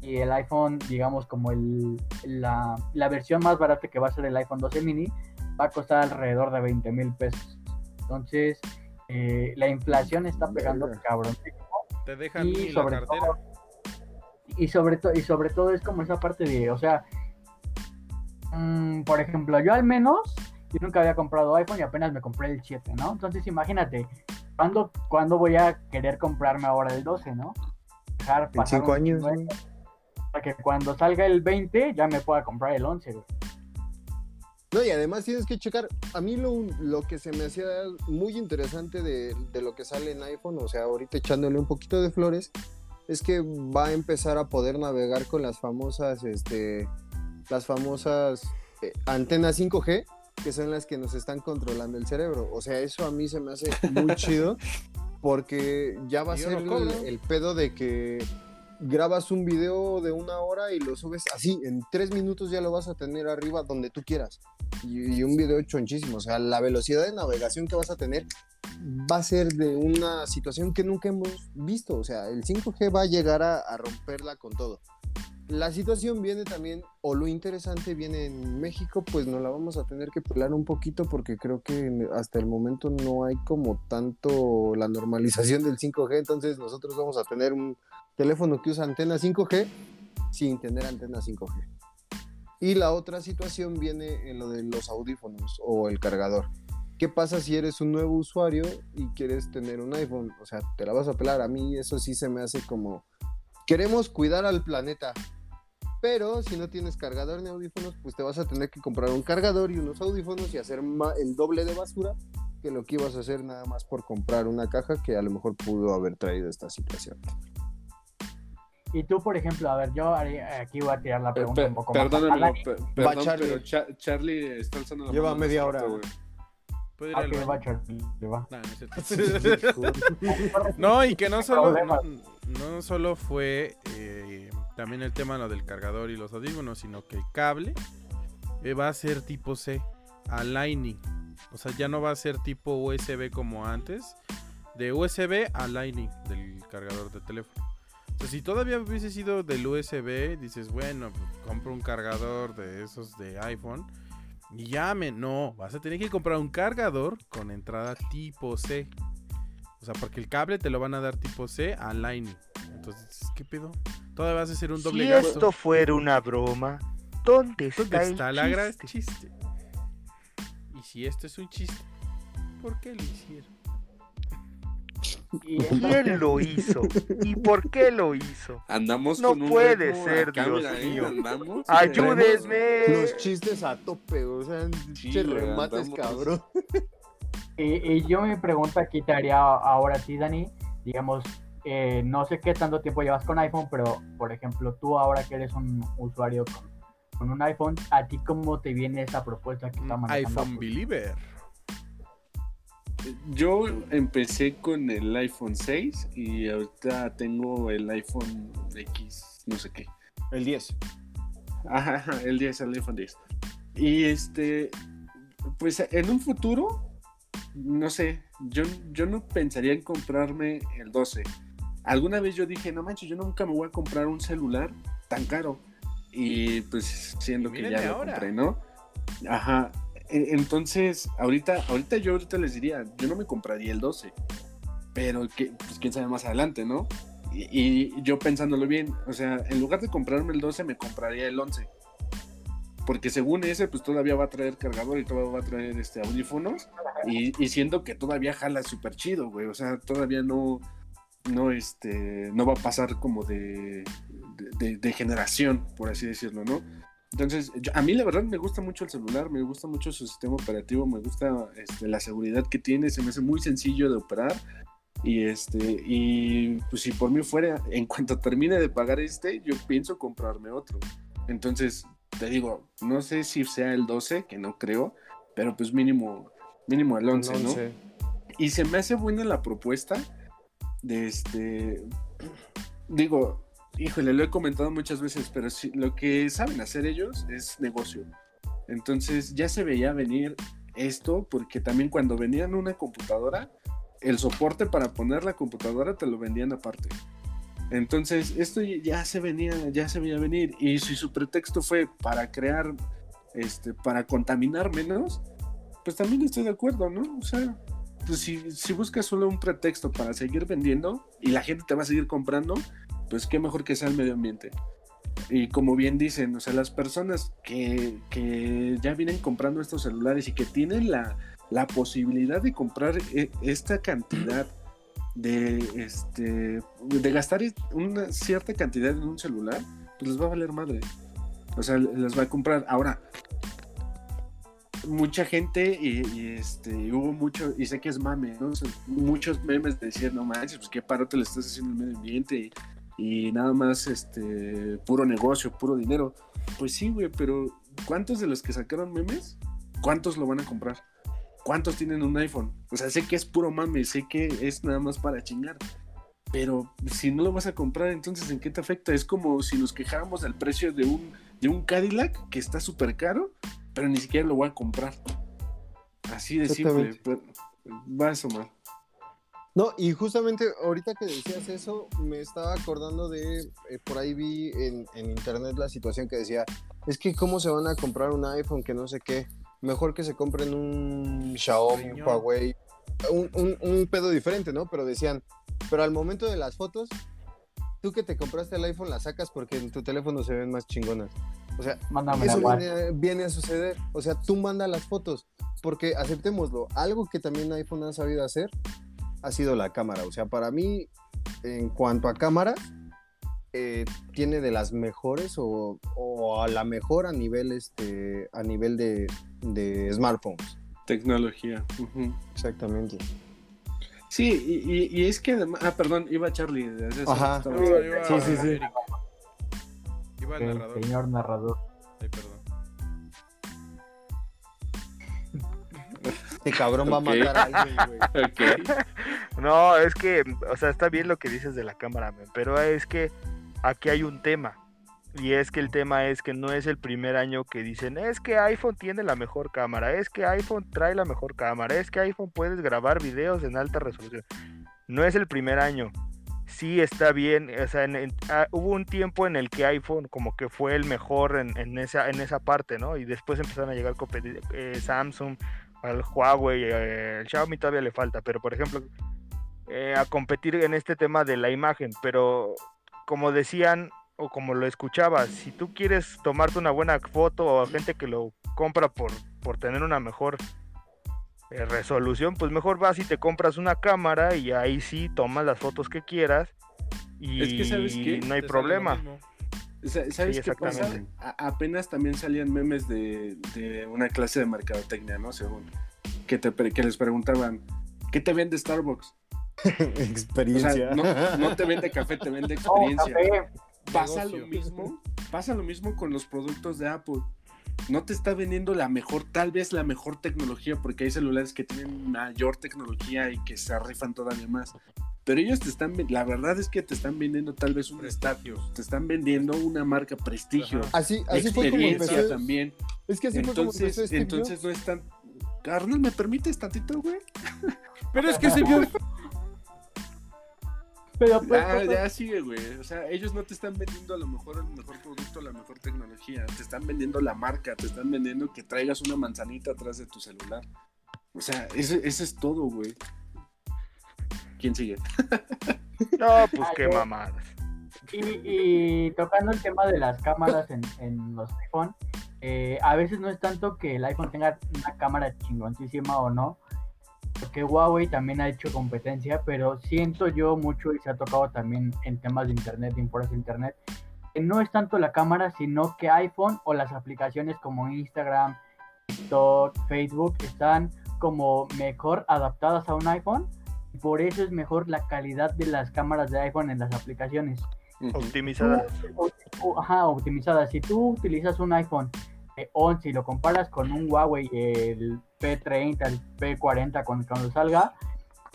Y el iPhone, digamos, como el, la, la versión más barata que va a ser el iPhone 12 mini, va a costar alrededor de 20 mil pesos. Entonces, eh, la inflación está pegando cabrón. Te dejan Y la sobre cartera. todo, y sobre todo, y sobre todo es como esa parte de, o sea, mm, por ejemplo, yo al menos, yo nunca había comprado iPhone y apenas me compré el 7, ¿no? Entonces imagínate, ¿cuándo, ¿cuándo voy a querer comprarme ahora el 12, ¿no? Dejar En pasar 5 un años. para que cuando salga el 20 ya me pueda comprar el 11, güey. No, y además tienes que checar. A mí lo, lo que se me hacía muy interesante de, de lo que sale en iPhone, o sea, ahorita echándole un poquito de flores, es que va a empezar a poder navegar con las famosas, este, las famosas eh, antenas 5G, que son las que nos están controlando el cerebro. O sea, eso a mí se me hace muy chido, porque ya va a yo ser no cobro. el, el pedo de que grabas un video de una hora y lo subes así, en tres minutos ya lo vas a tener arriba donde tú quieras. Y, un video chonchísimo, o sea, la velocidad de navegación que vas a tener va a ser de una situación que nunca hemos visto, o sea, el 5G va a llegar a, a romperla con todo. La situación viene también, o lo interesante viene en México, pues nos la vamos a tener que pelar un poquito porque creo que hasta el momento no hay como tanto la normalización del 5G, entonces nosotros vamos a tener un teléfono que usa antena 5G sin tener antena 5G. Y la otra situación viene en lo de los audífonos o el cargador. ¿Qué pasa si eres un nuevo usuario y quieres tener un iPhone? O sea, te la vas a pelar. A mí eso sí se me hace como... Queremos cuidar al planeta, Pero si no tienes cargador ni audífonos, pues te vas a tener que comprar un cargador y unos audífonos y hacer el doble de basura que lo que ibas a hacer nada más por comprar una caja que a lo mejor pudo haber traído esta situación. Y tú, por ejemplo, a ver, yo aquí voy a tirar la pregunta un poco perdón, más. amigo, Dani. per- perdón, Charlie. pero Cha- Charlie está alzando la Lleva mano media hace hora. güey. ¿Puedo ir al ok, baño? va, Charlie, va. No, y que no solo, no, no solo fue eh, también el tema lo del cargador y los audífonos, sino que el cable eh, va a ser tipo C, a Lightning. O sea, ya no va a ser tipo USB como antes, de USB a Lightning del cargador de teléfono. Sea, si todavía hubiese sido del USB, dices, bueno, pues, compro un cargador de esos de iPhone y ya me... No, vas a tener que comprar un cargador con entrada tipo C. O sea, porque el cable te lo van a dar tipo C a Lightning. Entonces, ¿qué pedo? Todavía vas a hacer un doble Si gasto. esto fuera una broma, ¿dónde está, ¿Dónde el está gran chiste? chiste? Y si esto es un chiste, ¿por qué lo hicieron? Y ¿Quién lo hizo? ¿Y por qué lo hizo? Andamos No con un puede ser, acá, Dios mira, ¿eh? mío. Andamos. ¡Ayúdenme! Los chistes a tope, o sea, Sí, che, remates, andamos. cabrón. Y, y yo mi pregunta aquí te haría ahora a ti, Dani. Digamos, eh, no sé qué tanto tiempo llevas con iPhone, pero por ejemplo, tú ahora que eres un usuario con, con un iPhone, ¿a ti cómo te viene esa propuesta que está Un manejando? iPhone? Believer. Yo empecé con el iPhone 6 y ahorita tengo el iPhone X, no sé qué. El 10. Ajá, el 10, el iPhone 10. Y este, pues en un futuro, no sé, yo, yo no pensaría en comprarme el 12. Alguna vez yo dije, no manches, yo nunca me voy a comprar un celular tan caro. Y pues siendo que ya lo compré, ¿no? Ajá. Entonces, ahorita, ahorita yo ahorita les diría, yo no me compraría el 12. Pero que, pues quién sabe más adelante, ¿no? Y, yo pensándolo bien, o sea, en lugar de comprarme el 12, me compraría el 11. Porque según ese, pues todavía va a traer cargador y todavía va a traer este, audífonos. Y, y siento que todavía jala súper chido, güey. O sea, todavía no, no, este, no va a pasar como de- de generación, por así decirlo, ¿no? Entonces, yo- a mí la verdad me gusta mucho el celular, me gusta mucho su sistema operativo, me gusta este, la seguridad que tiene, se me hace muy sencillo de operar. Y este, y pues si por mí fuera, en cuanto termine de pagar este, yo pienso comprarme otro. Entonces, te digo, no sé si sea el 12, que no creo, pero pues mínimo, mínimo el 11, ¿no? Once. Y se me hace buena la propuesta de este. Digo, híjole, lo he comentado muchas veces, pero sí, lo que saben hacer ellos es negocio. Entonces ya se veía venir esto, porque también cuando venían una computadora, el soporte para poner la computadora te lo vendían aparte. Entonces, esto ya se venía, ya se veía venir. Y si su pretexto fue para crear, este, para contaminar menos, pues también estoy de acuerdo, ¿no? O sea, pues si, si buscas solo un pretexto para seguir vendiendo y la gente te va a seguir comprando, pues qué mejor que sea el medio ambiente. Y como bien dicen, o sea, las personas que, que ya vienen comprando estos celulares y que tienen la, la posibilidad de comprar eh, esta cantidad de, este, de gastar una cierta cantidad en un celular, pues les va a valer madre. O sea, les va a comprar. Ahora, mucha gente y, este hubo mucho y sé que es mame muchos memes de decir no manches pues qué paro te le estás haciendo al medio ambiente y, nada más este puro negocio puro dinero pues sí güey pero cuántos de los que sacaron memes cuántos lo van a comprar cuántos tienen un iPhone o sea sé que es puro mame sé que es nada más para chingar pero si no lo vas a comprar entonces en qué te afecta es como si nos quejáramos del precio de un de un Cadillac que está súper caro pero ni siquiera lo voy a comprar. Así de simple. Pero va a sumar. No, y justamente ahorita que decías eso, me estaba acordando de, eh, por ahí vi en, en, internet la situación que decía, es que cómo se van a comprar un iPhone que no sé qué, mejor que se compren un Xiaomi, un Huawei, un, un, un pedo diferente, ¿no? Pero decían, pero al momento de las fotos, tú que te compraste el iPhone la sacas porque en tu teléfono se ven más chingonas. O sea, Mándame eso viene, viene, a suceder. O sea, tú manda las fotos. Porque aceptémoslo, algo que también iPhone ha sabido hacer ha sido la cámara. O sea, para mí, en cuanto a cámara, eh, tiene de las mejores o, o a la mejor a nivel este a nivel de, de smartphones. Tecnología. Exactamente. Sí, y, y- y es que además. Ah, perdón, iba Charlie. desde Ajá. No, iba Sí, sí, sí. Iba el El narrador. señor narrador. Ay, perdón. Este cabrón va a matar a alguien, güey. Ok. No, es que, o sea, está bien lo que dices de la cámara, pero es que aquí hay un tema. Y es que el tema es que no es el primer año que dicen, es que iPhone tiene la mejor cámara, es que iPhone trae la mejor cámara, es que iPhone puedes grabar videos en alta resolución. No es el primer año. Sí está bien, o sea, ah, hubo un tiempo en el que iPhone como que fue el mejor en, esa, en esa parte, ¿no? Y después empezaron a llegar eh, Samsung, al Huawei, eh, el Xiaomi todavía le falta, pero por ejemplo, eh, a competir en este tema de la imagen, pero como decían o como lo escuchabas, si tú quieres tomarte una buena foto o gente que lo compra por, por tener una mejor eh, resolución, pues mejor vas y te compras una cámara y ahí sí tomas las fotos que quieras y Es que, ¿sabes qué? no hay Te problema. ¿Sabes Sí, qué pasa? A- apenas también salían memes de, de una clase de mercadotecnia, ¿no? Según. Que, te, que les preguntaban, ¿qué te vende Starbucks? O Experiencia. sea, no, no te vende café, te vende experiencia. pasa Negocio. lo mismo, pasa lo mismo con los productos de Apple. No te está vendiendo la mejor, tal vez la mejor tecnología, porque hay celulares que tienen mayor tecnología y que se rifan todavía más. Pero ellos te están, la verdad es que te están vendiendo tal vez un estatus, te están vendiendo una marca prestigio, Ajá. Así, así fue como experiencia empezó. también. Es que así fue como empezó Entonces, entonces no es tan. Arnold, ¿me permites tantito, güey? Pero es que se vio. Pero pues, Ya, pues, ya sigue, güey. O sea, ellos no te están vendiendo a lo mejor el mejor producto, la mejor tecnología. Te están vendiendo la marca, te están vendiendo que traigas una manzanita atrás de tu celular. O sea, ese, ese es todo, güey. ¿Quién sigue? No, pues qué yo- mamadas. Y, y tocando el tema de las cámaras en, en los iPhone, eh, a veces no es tanto que el iPhone tenga una cámara chingoncísima o no, porque Huawei también ha hecho competencia, pero siento yo mucho y se ha tocado también en temas de internet, de importes de internet, que no es tanto la cámara, sino que iPhone o las aplicaciones como Instagram, TikTok, Facebook están como mejor adaptadas a un iPhone. y Por eso es mejor la calidad de las cámaras de iPhone en las aplicaciones. Optimizadas. Ajá, optimizada. Si tú utilizas un iPhone eh, 11 y lo comparas con un Huawei, el P30, el P40, cuando, cuando salga,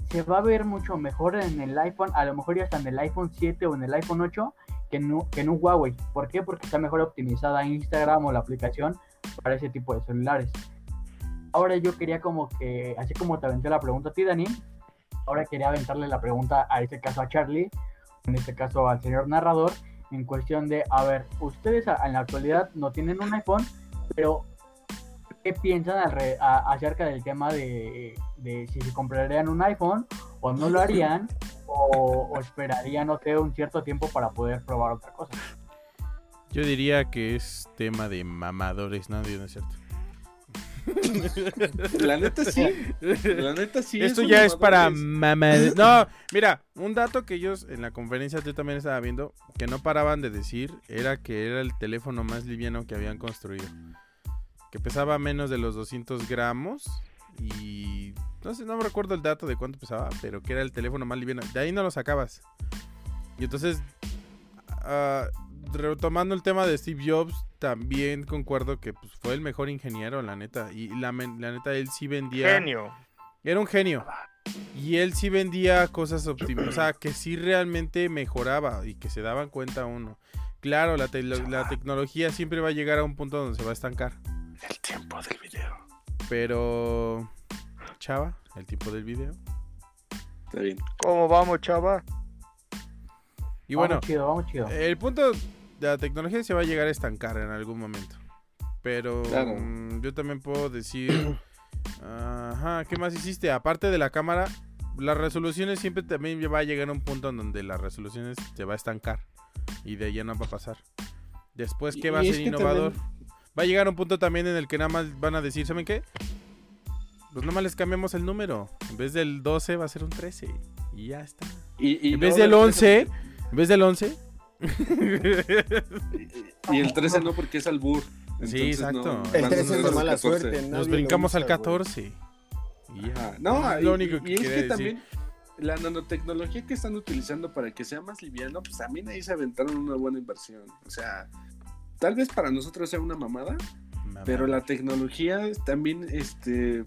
se va a ver mucho mejor en el iPhone, a lo mejor ya hasta en el iPhone 7 o en el iPhone 8 que en, un- que en Huawei. ¿Por qué? Porque está mejor optimizada Instagram o la aplicación para ese tipo de celulares. Ahora yo quería como que, así como te aventé la pregunta a ti, Dani, ahora quería aventarle la pregunta a este caso a Charlie, en este caso al señor narrador, en cuestión de, a ver, ustedes en la actualidad no tienen un iPhone, pero ¿qué piensan a- acerca del tema de, de si se comprarían un iPhone o no lo harían o, o esperarían, no sé, un cierto tiempo para poder probar otra cosa? Yo diría que es tema de mamadores, ¿no? No es cierto. La neta sí. La neta sí. Esto ya es para mamadores. mamadores. No, mira, un dato que ellos en la conferencia yo también estaba viendo que no paraban de decir era que era el teléfono más liviano que habían construido. Que pesaba menos de los 200 gramos y no sé, no me recuerdo el dato de cuánto pesaba, pero que era el teléfono más liviano. De ahí no lo sacabas. Y entonces, ah, retomando el tema de Steve Jobs, también concuerdo que pues, fue el mejor ingeniero, la neta. Y la, la neta, él sí vendía. Genio. Era un genio. Y él sí vendía cosas óptimas. O sea, que sí realmente mejoraba y que se daban cuenta uno. Claro, la, te- la tecnología siempre va a llegar a un punto donde se va a estancar. El tiempo del video. Pero, chava, el tiempo del video. Está bien. ¿Cómo vamos, chava? Y bueno, vamos chido, vamos chido. el punto de la tecnología se va a llegar a estancar en algún momento. Pero Claro. mm, yo también puedo decir... Ajá, ¿qué más hiciste? Aparte de la cámara, las resoluciones siempre también va a llegar a un punto en donde las resoluciones se va a estancar. Y de ahí no va a pasar. Después, ¿qué Y- va a ser innovador? también- Va a llegar un punto también en el que nada más van a decir, ¿saben qué? Pues nada más les cambiamos el número. En vez del 12 va a ser un 13. Y ya está. Y, y En vez no, del no, 11, en vez del 11, y, y el 13 no porque es albur. Sí, exacto. no, El van 13 es de mala 14. suerte. Nos brincamos al usa, güey. 14. Y ya. Ajá. No, Es lo único y- que y es que decir. también la nanotecnología que están utilizando para que sea más liviano, pues también ahí se aventaron una buena inversión. O sea, tal vez para nosotros sea una mamada, Mamá. pero la tecnología también, este,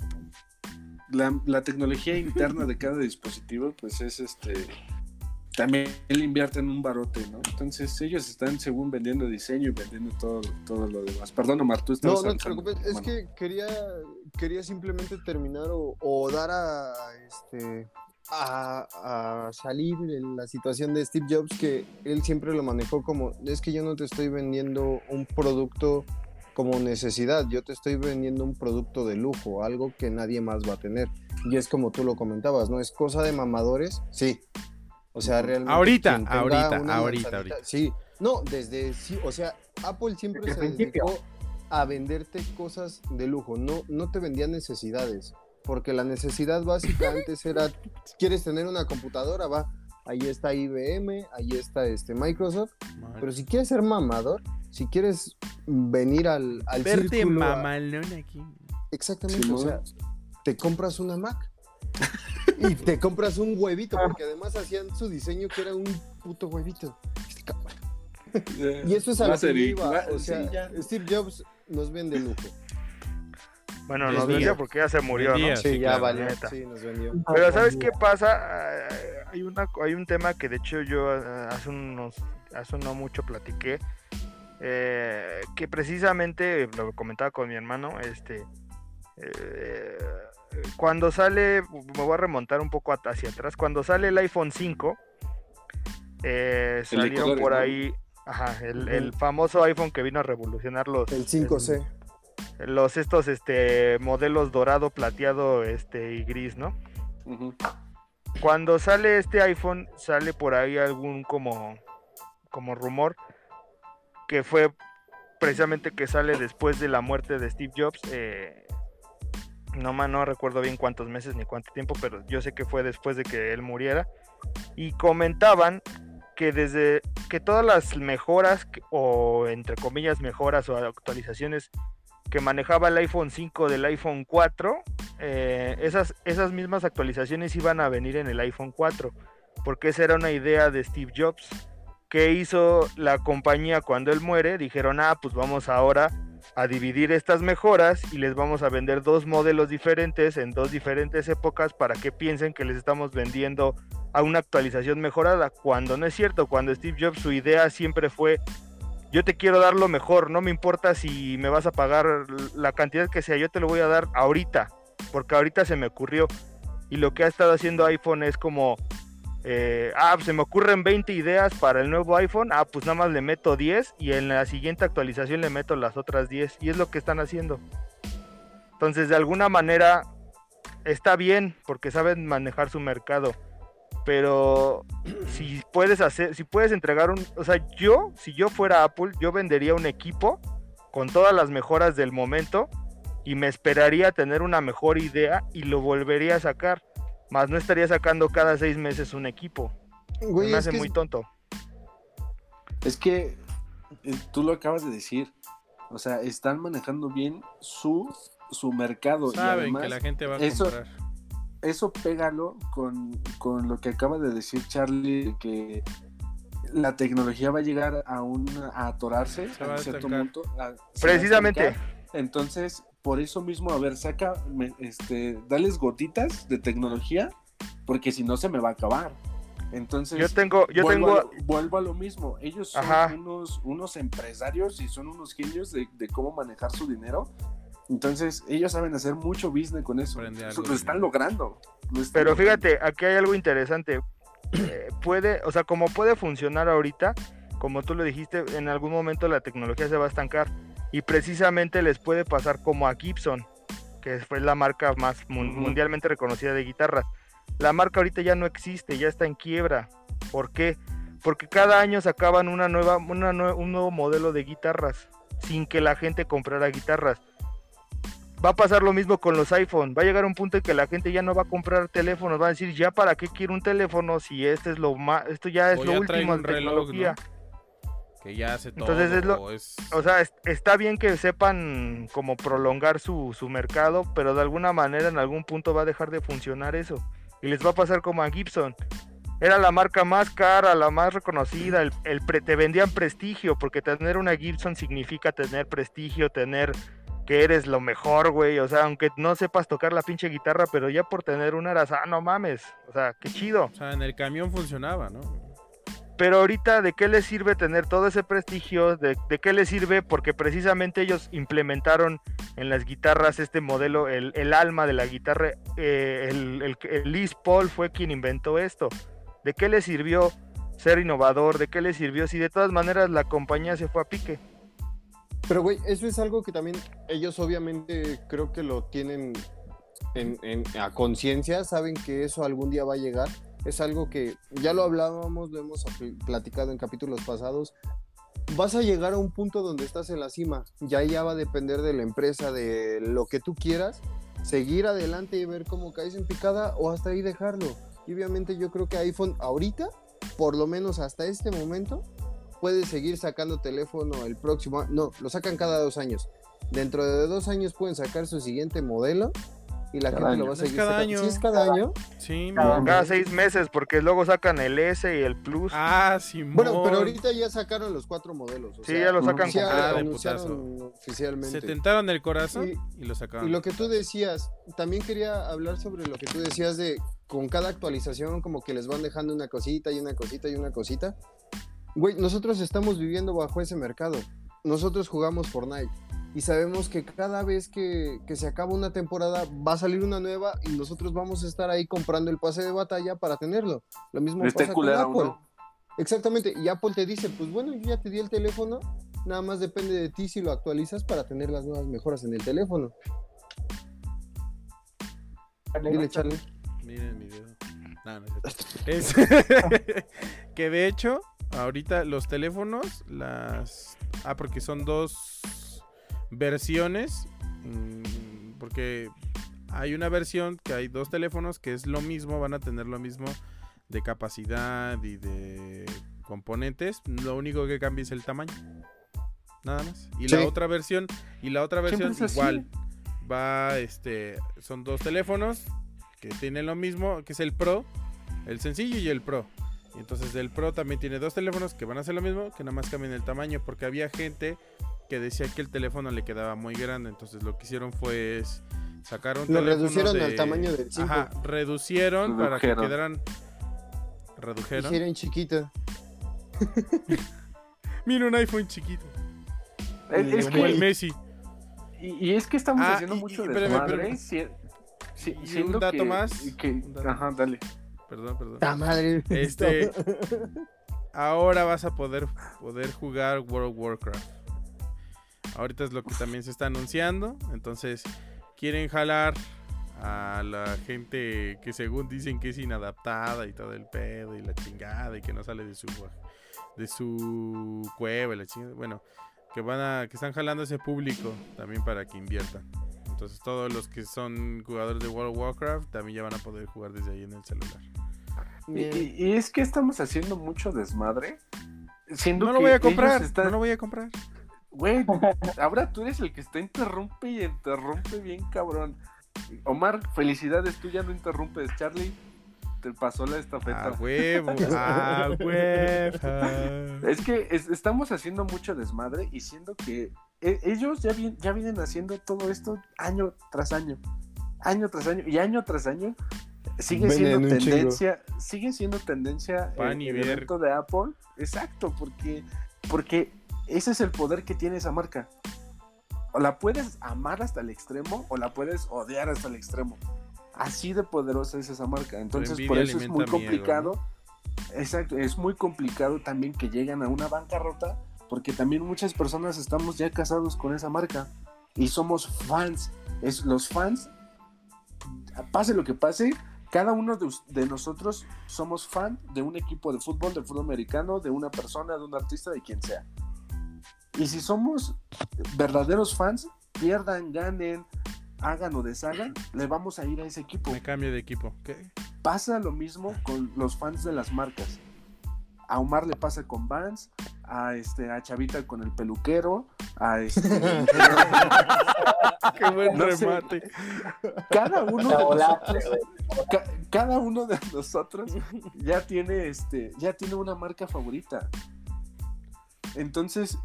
la, la tecnología interna de cada dispositivo, pues es este, también le invierten un barote, ¿no? Entonces ellos están según vendiendo diseño y vendiendo todo, todo lo demás. Perdón, Omar, tú No, estabas no te preocupes. Es que quería, quería simplemente terminar o, o dar a, este a, a salir en la situación de Steve Jobs que él siempre lo manejó como es que yo no te estoy vendiendo un producto como necesidad, yo te estoy vendiendo un producto de lujo, algo que nadie más va a tener. Y es como tú lo comentabas, ¿no? Es cosa de mamadores, sí. O sea, realmente. Ahorita, ahorita, ahorita, ahorita. Sí, no, desde sí, o sea, Apple siempre Desde se dedicó a venderte cosas de lujo, no, no te vendía necesidades, porque la necesidad básica antes era, ¿quieres tener una computadora? Va, ahí está IBM, ahí está este Microsoft, pero si quieres ser mamador, si quieres venir al, al Verte círculo a- mamalón aquí. Exactamente, o sea, te compras una Mac y te compras un huevito, porque además hacían su diseño que era un puto huevito. Y eso es a lo que iba, o sea. Steve Jobs nos vende lujo. Bueno, nos vendía porque ya se murió, ¿no? Sí, ya claro, valió, sí, nos vendió. Pero ¿sabes qué pasa? Ah, Hay, una, hay un tema que de hecho yo ah, hace unos hace no mucho platiqué, eh, que precisamente lo comentaba con mi hermano, este, eh, cuando sale, me voy a remontar un poco hacia atrás, cuando sale el iPhone 5, eh, salieron por ¿no? ahí, ajá, el, el famoso iPhone que vino a revolucionar los, El 5C. Los estos este modelos dorado, plateado, este y gris, ¿no? Cuando sale este iPhone, sale por ahí algún como, como rumor que fue precisamente que sale después de la muerte de Steve Jobs. eh, no, no recuerdo bien cuántos meses ni cuánto tiempo, pero yo sé que fue después de que él muriera. Y comentaban que desde que todas las mejoras, o entre comillas mejoras o actualizaciones que manejaba el iPhone 5 del iPhone 4, eh, esas, esas mismas actualizaciones iban a venir en el iPhone 4, porque esa era una idea de Steve Jobs, que hizo la compañía cuando él muere, dijeron, ah, pues vamos ahora a dividir estas mejoras y les vamos a vender dos modelos diferentes en dos diferentes épocas para que piensen que les estamos vendiendo a una actualización mejorada, cuando no es cierto, cuando Steve Jobs su idea siempre fue yo te quiero dar lo mejor, no me importa si me vas a pagar la cantidad que sea, yo te lo voy a dar ahorita, porque ahorita se me ocurrió. Y lo que ha estado haciendo iPhone es como, eh, ah, se me ocurren 20 ideas para el nuevo iPhone, ah, pues nada más le meto 10 y en la siguiente actualización le meto las otras 10. Y es lo que están haciendo. Entonces, de alguna manera, está bien, porque saben manejar su mercado pero si puedes hacer, si puedes entregar un, o sea, yo, si yo fuera Apple, yo vendería un equipo con todas las mejoras del momento y me esperaría tener una mejor idea y lo volvería a sacar, más no estaría sacando cada seis meses un equipo. Güey, me es hace que muy es- tonto. Es que eh, tú lo acabas de decir. O sea, están manejando bien su, su mercado. y Saben además, que la gente va a eso- comprar. Eso pégalo con, con lo que acaba de decir Charlie, de que la tecnología va a llegar a, un, a atorarse Se a cierto punto. a- Precisamente. Entonces, por eso mismo, a ver, saca, me- este, dales gotitas de tecnología, porque si no se me va a acabar. Entonces, Yo tengo, yo vuelvo, tengo, a lo, vuelvo a lo mismo. Ellos son Ajá. unos, unos empresarios y son unos genios de, de cómo manejar su dinero. Entonces, ellos saben hacer mucho business con eso. Aprende Eso algo, lo están logrando. lo están Pero logrando. fíjate, aquí hay algo interesante. Eh, puede, o sea, como puede funcionar ahorita, como tú lo dijiste, en algún momento la tecnología se va a estancar. Y precisamente les puede pasar como a Gibson, que fue la marca más mundialmente reconocida de guitarras. La marca ahorita ya no existe, ya está en quiebra. ¿Por qué? Porque cada año sacaban una nueva, una nue- un nuevo modelo de guitarras, sin que la gente comprara guitarras. Va a pasar lo mismo con los iPhone. Va a llegar un punto en que la gente ya no va a comprar teléfonos. Va a decir, ya para qué quiero un teléfono si este es lo más, esto ya es O lo ya último en un reloj, tecnología. Que ya hace todo. Entonces es lo- o es- O sea, es- está bien que sepan como prolongar su, su mercado, pero de alguna manera en algún punto va a dejar de funcionar eso. Y les va a pasar como a Gibson. Era la marca más cara, la más reconocida, el, el pre- te vendían prestigio, porque tener una Gibson significa tener prestigio, tener que eres lo mejor, güey. O sea, aunque no sepas tocar la pinche guitarra, pero ya por tener una eras, ah, no mames. O sea, qué chido. O sea, en el camión funcionaba, ¿no? Pero ahorita, ¿de qué les sirve tener todo ese prestigio? ¿De, de qué les sirve? Porque precisamente ellos implementaron en las guitarras este modelo, el, el alma de la guitarra. eh, el, el, el Liz Paul fue quien inventó esto. ¿De qué les sirvió ser innovador? ¿De qué les sirvió si de todas maneras la compañía se fue a pique? Pero, güey, eso es algo que también ellos obviamente creo que lo tienen en, a conciencia, saben que eso algún día va a llegar. Es algo que ya lo hablábamos, lo hemos platicado en capítulos pasados. Vas a llegar a un punto donde estás en la cima. Ya ya va a depender de la empresa, de lo que tú quieras. Seguir adelante y ver cómo caes en picada o hasta ahí dejarlo. Y obviamente yo creo que iPhone ahorita, por lo menos hasta este momento, puede seguir sacando teléfono el próximo año. No, lo sacan cada dos años. Dentro de dos años pueden sacar su siguiente modelo y la Cada gente lo año. va a Es seguir cada sacando. año. Sí, es cada año. Sí, Cada Cada seis meses, porque luego sacan el S y el Plus. Ah, sí, Bueno, pero ahorita ya sacaron los cuatro modelos. o Sí, sea, ya lo sacan. Ah, de anunciaron oficialmente. Se tentaron el corazón Y- y, lo sacaron. Y lo que tú decías, también quería hablar sobre lo que tú decías de con cada actualización como que les van dejando una cosita y una cosita y una cosita. Güey, nosotros estamos viviendo bajo ese mercado. Nosotros jugamos Fortnite y sabemos que cada vez que, que se acaba una temporada va a salir una nueva y nosotros vamos a estar ahí comprando el pase de batalla para tenerlo. Lo mismo Esté pasa con Apple. Exactamente, y Apple te dice, pues bueno, yo ya te di el teléfono, nada más depende de ti si lo actualizas para tener las nuevas mejoras en el teléfono. Dile, Charlie. Miren mi dedo. No, no. Es- que de hecho, ahorita los teléfonos, las. Ah, porque son dos versiones. mm, Porque hay una versión que hay dos teléfonos que es lo mismo, van a tener lo mismo de capacidad y de componentes. Lo único que cambia es el tamaño. Nada más. Y la otra versión, y la otra versión es así. igual. Va, este, son dos teléfonos que tienen lo mismo, que es el Pro, el sencillo y el Pro. Y entonces el Pro también tiene dos teléfonos que van a hacer lo mismo, que nada más cambian el tamaño, porque había gente que decía que el teléfono le quedaba muy grande. Entonces lo que hicieron fue es sacar un Lo teléfono reducieron de- al tamaño del cinco. Ajá, reducieron para que Redujeron. quedaran. Redujeron. Hicieron chiquita. Mira un iPhone chiquito. Es, es como el Messi. y, y es que estamos Ah, haciendo y- mucho y- de espérame, desmadre. espérame. si- si- un dato que- más, que- un dato. ajá, dale. Perdón, perdón. ¡Ta madre! Este- Ahora vas a poder, poder jugar World of Warcraft. Ahorita es lo que también se está anunciando. Entonces, quieren jalar a la gente que según dicen que es inadaptada y todo el pedo y la chingada y que no sale de su de su cueva la chingada. Bueno, que van a que están jalando ese público también para que inviertan. Entonces, todos los que son jugadores de World of Warcraft también ya van a poder jugar desde ahí en el celular. Y, y- y es que estamos haciendo mucho desmadre. Siendo No lo que voy a comprar, están- no lo voy a comprar. Güey, ahora tú eres el que está interrumpe y interrumpe bien cabrón. Omar, felicidades, tú ya no interrumpes. Charlie, te pasó la estafeta. A huevo, a huevo. Es que es- estamos haciendo mucho desmadre y siendo que e- ellos ya, ya vienen haciendo todo esto año tras año, año tras año y año tras año sigue siendo chingo. tendencia, sigue siendo tendencia Pan el, y el evento de Apple, exacto, porque porque ese es el poder que tiene esa marca. O la puedes amar hasta el extremo o la puedes odiar hasta el extremo. Así de poderosa es esa marca. Entonces, por eso es muy miedo, complicado. Exacto, es muy complicado también que lleguen a una bancarrota porque también muchas personas estamos ya casados con esa marca y somos fans. Es los fans, pase lo que pase, cada uno de, nosotros somos fan de un equipo de fútbol, de fútbol americano, de una persona, de un artista, de quien sea. Y si somos verdaderos fans, pierdan, ganen, hagan o deshagan, le vamos a ir a ese equipo. Me cambio de equipo. ¿Qué? Pasa lo mismo con los fans de las marcas. A Omar le pasa con Vans, a este a Chavita con el peluquero, a este Qué buen No sé. remate. cada uno de Hola. nosotros ca- cada uno de nosotros ya tiene este ya tiene una marca favorita. Entonces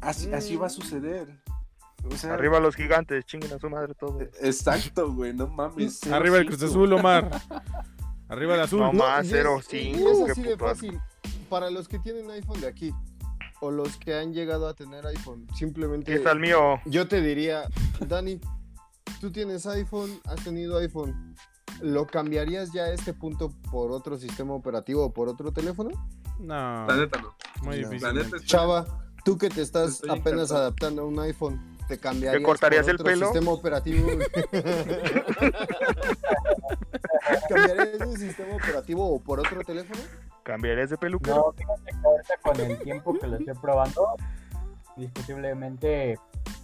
así, así va a suceder. O sea, Arriba los gigantes, chinguen a su madre todo. Exacto, güey, no mames. Arriba el Cruz. Azul, Omar. Arriba el azul. No, más, y es- así de puto fácil. Para los que tienen iPhone de aquí o los que han llegado a tener iPhone, simplemente está el mío. yo te diría, Dani, tú tienes iPhone, has tenido iPhone, ¿lo cambiarías ya a este punto por otro sistema operativo o por otro teléfono? No, La neta no. muy No. difícil. Es- Chava, tú que te estás Estoy apenas encantado. adaptando a un iPhone, ¿te cambiarías ¿Te cortarías por el otro pelo? sistema operativo? ¿Cambiarías de sistema operativo o por otro teléfono? ¿Cambiarías de peluquero? No, fíjate que ahorita con el tiempo que lo estoy probando, discutiblemente.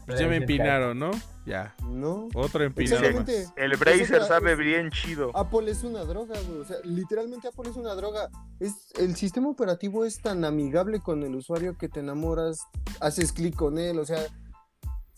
Pues ya me empinaron, ¿no? Ya. No. Otro empinado más. Exactamente. El Bracer sabe bien chido. Apple es una droga, güey. O sea, literalmente Apple es una droga. Es, el sistema operativo es tan amigable con el usuario que te enamoras, haces clic con él. O sea,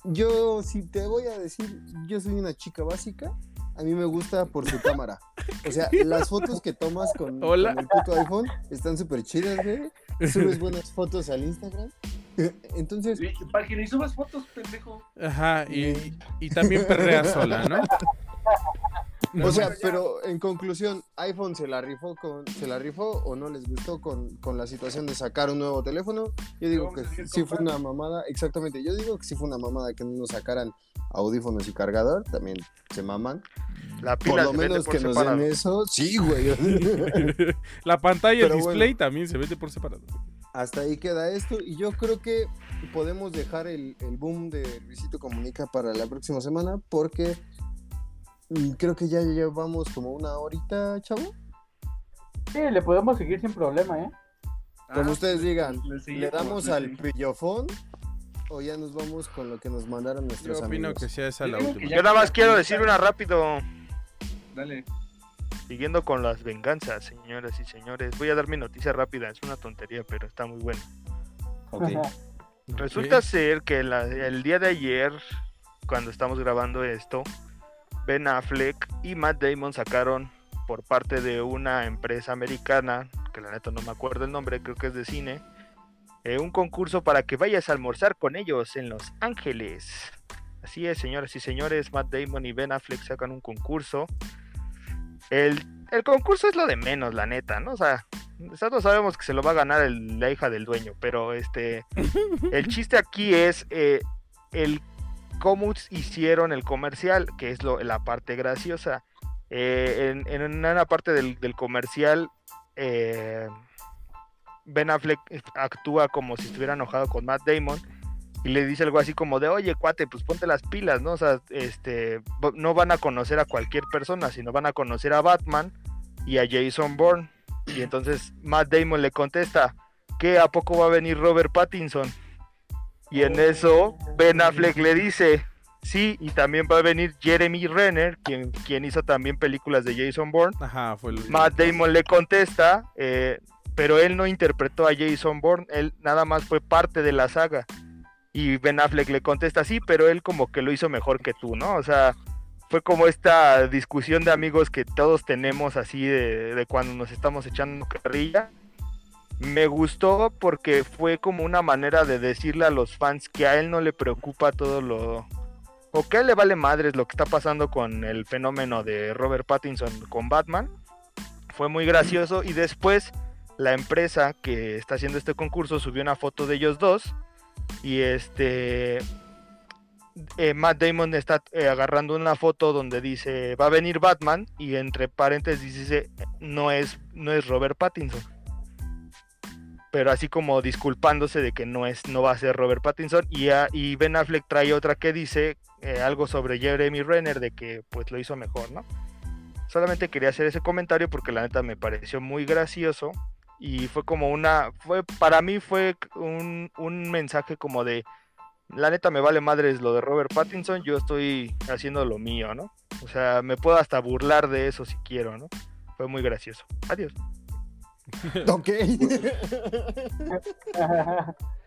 yo, si te voy a decir, yo soy una chica básica. A mí me gusta por su cámara. O sea, las fotos que tomas con, Hola. con el puto iPhone están súper chidas, güey. Subes buenas fotos al Instagram. Entonces, Y- Para que ni subas fotos, pendejo. Ajá, y, y también perrea sola, ¿no? O sea, pero en conclusión, iPhone se la rifó con, se la rifó o no les gustó con, con la situación de sacar un nuevo teléfono. Yo digo que sí fue una mamada, exactamente. Yo digo que sí fue una mamada que no nos sacaran audífonos y cargador, también se maman. La Por pila lo se vende menos por que nos separado. den eso, sí, güey. La pantalla, el Pero display bueno. también se vende por separado. Hasta ahí queda esto y yo creo que podemos dejar el, el boom de Luisito Comunica para la próxima semana porque creo que ya llevamos como una horita, chavo. Sí, le podemos seguir sin problema, ¿eh? Como Ah, ustedes digan, le seguí ¿le como- damos le al pillofón o ya nos vamos con lo que nos mandaron Yo nuestros opino amigos? que sea esa la Yo última. Yo nada más quiero decir una rápido. Dale. Siguiendo con las venganzas, señoras y señores. Voy a dar mi noticia rápida. Es una tontería, pero está muy buena. Ok. Resulta ser que la- el día de ayer, cuando estamos grabando esto, Ben Affleck y Matt Damon sacaron por parte de una empresa americana, que la neta no me acuerdo el nombre, creo que es de cine, eh, un concurso para que vayas a almorzar con ellos en Los Ángeles. Así es, señoras y señores, Matt Damon y Ben Affleck sacan un concurso. El, el concurso es lo de menos, la neta, ¿no? O sea, nosotros sabemos que se lo va a ganar el- la hija del dueño, pero este, el chiste aquí es eh, el cómo hicieron el comercial, que es la parte graciosa. Eh, en, una parte del, comercial, eh, Ben Affleck actúa como si estuviera enojado con Matt Damon y le dice algo así como de, oye, cuate, pues ponte las pilas, ¿no? O sea, este, no van a conocer a cualquier persona, sino van a conocer a Batman y a Jason Bourne. Y entonces Matt Damon le contesta, ¿qué? ¿A poco va a venir Robert Pattinson? Y en eso Ben Affleck le dice, sí, y también va a venir Jeremy Renner, quien, quien hizo también películas de Jason Bourne. Ajá, fue el. Matt Damon le contesta, eh, pero él no interpretó a Jason Bourne, él nada más fue parte de la saga. Y Ben Affleck le contesta, sí, pero él como que lo hizo mejor que tú, ¿no? O sea, fue como esta discusión de amigos que todos tenemos así de, de cuando nos estamos echando carrilla. Me gustó porque fue como una manera de decirle a los fans que a él no le preocupa todo lo... O que a él le vale madres lo que está pasando con el fenómeno de Robert Pattinson con Batman. Fue muy gracioso y después la empresa que está haciendo este concurso subió una foto de ellos dos y este eh, Matt Damon está eh, agarrando una foto donde dice va a venir Batman y entre paréntesis dice no es no es Robert Pattinson pero así como disculpándose de que no es no va a ser Robert Pattinson y, a- y Ben Affleck trae otra que dice eh, algo sobre Jeremy Renner de que pues lo hizo mejor no solamente quería hacer ese comentario porque la neta me pareció muy gracioso y fue como una fue para mí fue un, un mensaje como de la neta me vale madres lo de Robert Pattinson, yo estoy haciendo lo mío, ¿no? O sea, me puedo hasta burlar de eso si quiero, ¿no? Fue muy gracioso. Adiós. Ok.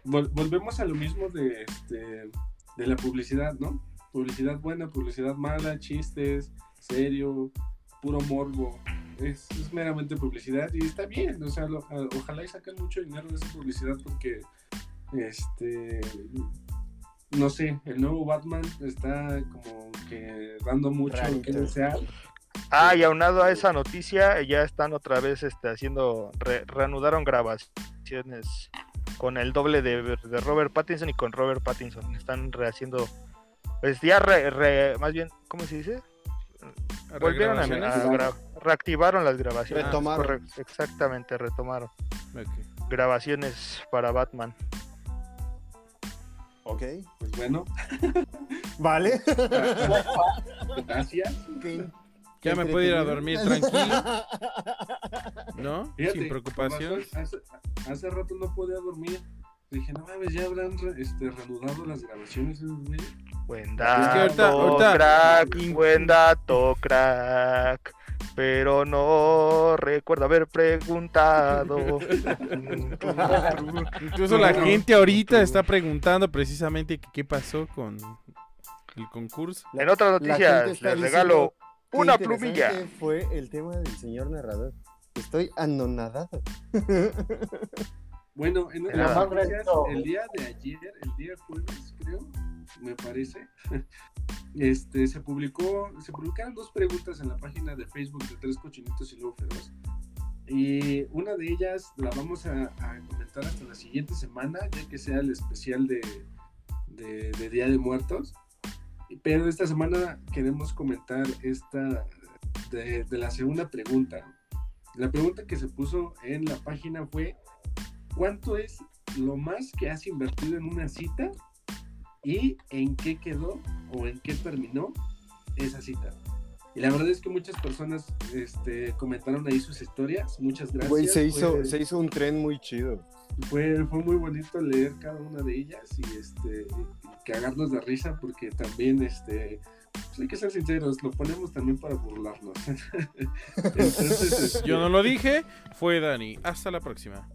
Vol- volvemos a lo mismo de, este, de la publicidad, ¿no? Publicidad buena, publicidad mala, chistes, serio, puro morbo. Es, es meramente publicidad y está bien, o sea, lo- ojalá y saquen mucho dinero de esa publicidad porque, este, no sé, el nuevo Batman está como que dando mucho que Rarito. desear. Ah, y aunado a esa noticia, ya están otra vez este, haciendo, re- reanudaron grabaciones con el doble de, de Robert Pattinson y con Robert Pattinson. Están rehaciendo, pues ya, re- re- más bien, ¿cómo se dice? Volvieron a, a reactivaron las grabaciones. Retomaron. exactamente, retomaron grabaciones para Batman. Ok. Pues bueno, Vale. gracias. Ya me puedo ir a dormir tranquilo, ¿no? Fíjate, Sin preocupación. Hace, hace rato no podía dormir. Dije, no mames, ya habrán re- este, reanudado las grabaciones. esos güeyes?". Buen Es que dato, ahorita- ahorita- crack, buen dato, crack. Pero no recuerdo haber preguntado. Incluso la gente ahorita está preguntando precisamente qué pasó con el concurso. en otras noticias, les regalo una plumilla. Fue el tema del señor narrador. Estoy anonadado. Bueno, en Reto. el día de ayer, el día jueves, creo, me parece, este, se publicó, se publicaron dos preguntas en la página de Facebook de Tres Cochinitos y Lobo Feroz. Y una de ellas la vamos a, a comentar hasta la siguiente semana, ya que sea el especial de, de, de Día de Muertos. Pero esta semana queremos comentar esta de, de la segunda pregunta. La pregunta que se puso en la página fue ¿cuánto es lo más que has invertido en una cita y en qué quedó o en qué terminó esa cita? Y la verdad es que muchas personas este, comentaron ahí sus historias. Muchas gracias. Güey, se hizo, Fue- se hizo un tren muy chido. fue, fue muy bonito leer cada una de ellas y este cagarnos de risa porque también este pues hay que ser sinceros, lo ponemos también para burlarnos. Entonces, este, Yo no lo dije, fue Dani. Hasta la próxima.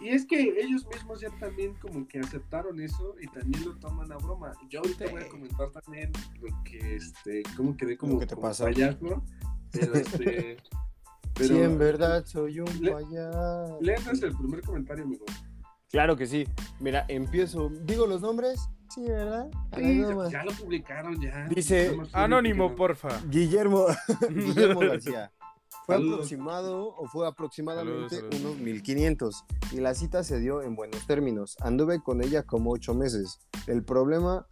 Y es que ellos mismos ya también como que aceptaron eso y también lo toman a broma. Yo ahorita voy a comentar también lo que este, cómo quedé como, que te como pasó. payaso, pero este pero sí, en verdad soy un Le- payaso. léanos el primer comentario, amigo. Claro que sí. Mira, empiezo. ¿Digo los nombres? Sí, ¿verdad? Sí, ya lo publicaron ya. Dice, Anónimo, que porfa. Guillermo, Guillermo García. Fue Saludos. aproximado o fue aproximadamente Saludos, saludos. unos 1500 y la cita se dio en buenos términos. Anduve con ella como ocho meses. El problema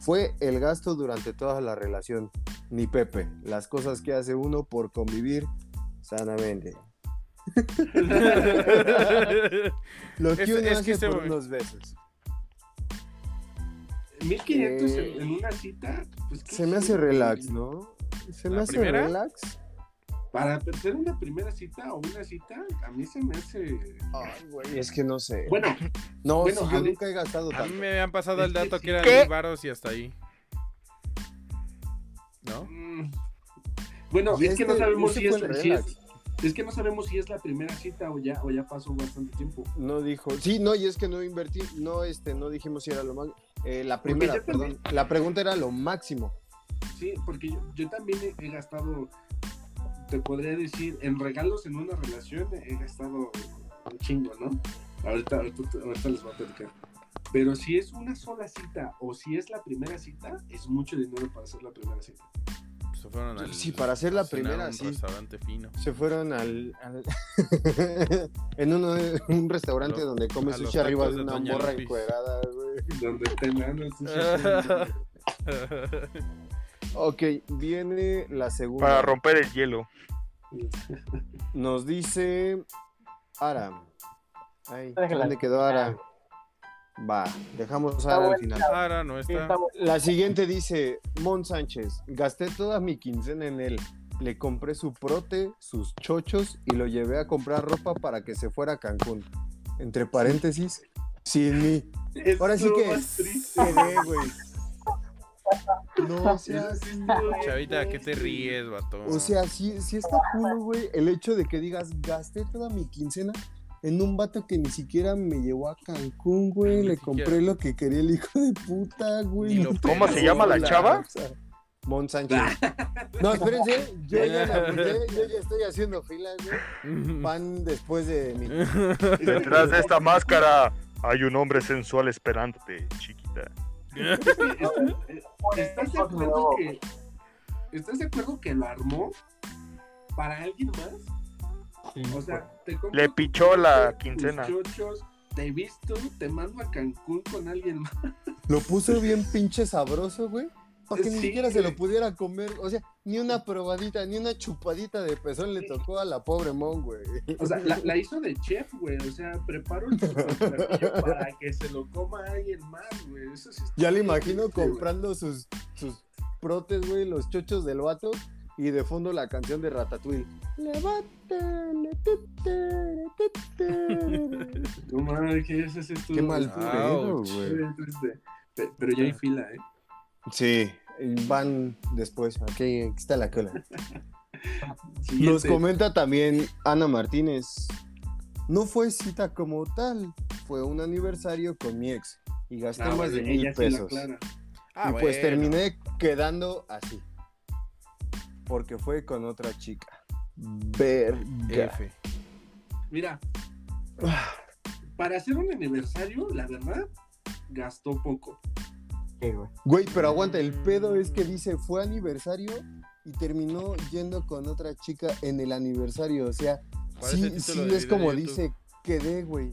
fue el gasto durante toda la relación. Ni Pepe, las cosas que hace uno por convivir sanamente. Lo que Es- uno es que hace ese por unos besos. 1500 Eh, en, una cita. Pues, ¿qué Se me hace relax, ¿no? Se me ¿La hace primera? relax. Para hacer una primera cita o una cita, a mí se me hace. Ay, güey, es que no sé. Bueno, no, bueno, yo nunca he gastado A mí tanto. me habían pasado el Es que dato sí. que eran varos y hasta ahí. ¿No? mm, bueno, Y es que no este- sabemos ese si es, el si es-. Es que no sabemos si es la primera cita o ya, o ya pasó bastante tiempo. No dijo. Sí, no, y es que no invertí, no, este, no dijimos si era lo más. eh, la primera, también- perdón. La pregunta era lo máximo. Sí, porque yo, yo también he, he gastado, te podría decir, en regalos en una relación he gastado un chingo, ¿no? Ahorita, ahorita, ahorita les voy a platicar. Pero si es una sola cita o si es la primera cita, es mucho dinero para hacer la primera cita. Se fueron al, Sí, para hacer la primera, sí. restaurante fino. Se fueron al. al- en uno, un restaurante donde los sushi arriba de de una Doña morra Lupis. encuerada, güey. Donde el sushi. Ok, viene la segunda. Para romper el hielo. Nos dice Ara. Ay. ¿dónde quedó Ara? Va, dejamos a Ara al final. No está. La siguiente dice, Mon Sánchez, gasté toda mi quincena en él. Le compré su prote, sus chochos y lo llevé a comprar ropa para que se fuera a Cancún. Entre paréntesis, sin mí. Es Ahora sí que se ve, güey. No, o sea, sí, Chavita, ¿qué te ríes, vato? O sea, sí, sí está cool, güey, el hecho de que digas, gasté toda mi quincena en un vato que ni siquiera me llevó a Cancún, güey. Ni Le siquiera. compré lo que quería el hijo de puta, güey. No ¿Cómo se llama la la chava? Mon Sánchez. No, espérense, yo ya la yo ya estoy haciendo filas, güey. Van después de mi. Detrás de esta máscara hay un hombre sensual esperándote, chiquita. ¿Estás de acuerdo que estás de acuerdo que lo armó para alguien más? Sí, O sea, te compro Le pichó la quincena. chochos, te he visto, te mando a Cancún con alguien más. Lo puso bien pinche sabroso, güey. Para que ni siquiera se lo güey. pudiera comer. O sea, ni una probadita, ni una chupadita de pezón le tocó a la pobre Mon, güey. O sea, la, la hizo de chef, güey. O sea, preparo el para que se lo coma alguien más, güey. Eso sí está Ya le imagino triste, güey. comprando sus, sus protes, güey, los chochos del vato. Y de fondo la canción de Ratatouille. No mames, ¿qué es ese estudio? Qué mal pedo, güey. Pero ya hay fila, ¿eh? Sí, van después. Aquí está la cola. Nos comenta también Ana Martínez. No fue cita como tal, fue un aniversario con mi ex y gasté Ah, más bueno, de mil pesos. aclara. Ah, y pues terminé quedando así. Porque fue con otra chica. Verga. F. Mira, para hacer un aniversario, la verdad, gastó poco. Sí, güey. Güey, pero aguanta, el pedo es que dice fue aniversario y terminó yendo con otra chica en el aniversario. O sea, sí, sí es como YouTube. dice, quedé, güey.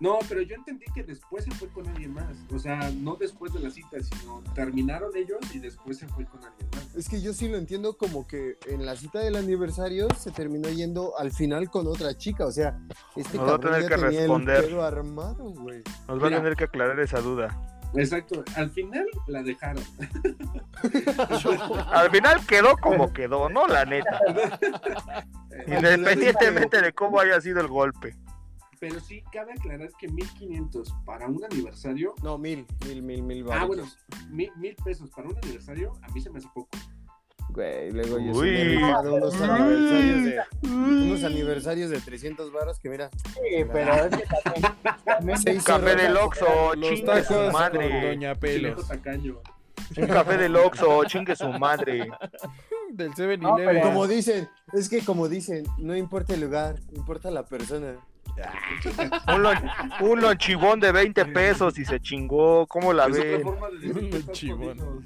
No, pero yo entendí que después se fue con alguien más. O sea, no después de la cita, sino terminaron ellos y después se fue con alguien más. Es que yo sí lo entiendo como que en la cita del aniversario se terminó yendo al final con otra chica. O sea, este Nos va a tener ya que tenía responder. el pedo armado, güey. Nos va a tener que aclarar esa duda. Exacto, al final la dejaron. Al final quedó como quedó, ¿no? La neta. Independientemente de cómo haya sido el golpe. Pero sí, cabe aclarar que 1500 para un aniversario. No, mil, mil, mil, mil Ah, varitos. bueno, mil, mil pesos para un aniversario, a mí se me hace poco. Güey, luego yo sí Uy. rifado unos aniversarios de unos aniversarios de 300 varos que mira, Sí, pero es que también. también Seis Café del. Oxxo, Los chingue tacos su con madre. Doña Chilejo Pelos. Un café del Oxxo, chingue su madre. Del No, 7-Eleven. pero- como dicen, es que como dicen, no importa el lugar, importa la persona. Un, lon- un lonchibón de 20 pesos y se chingó. ¿Cómo la Chivón. jodido.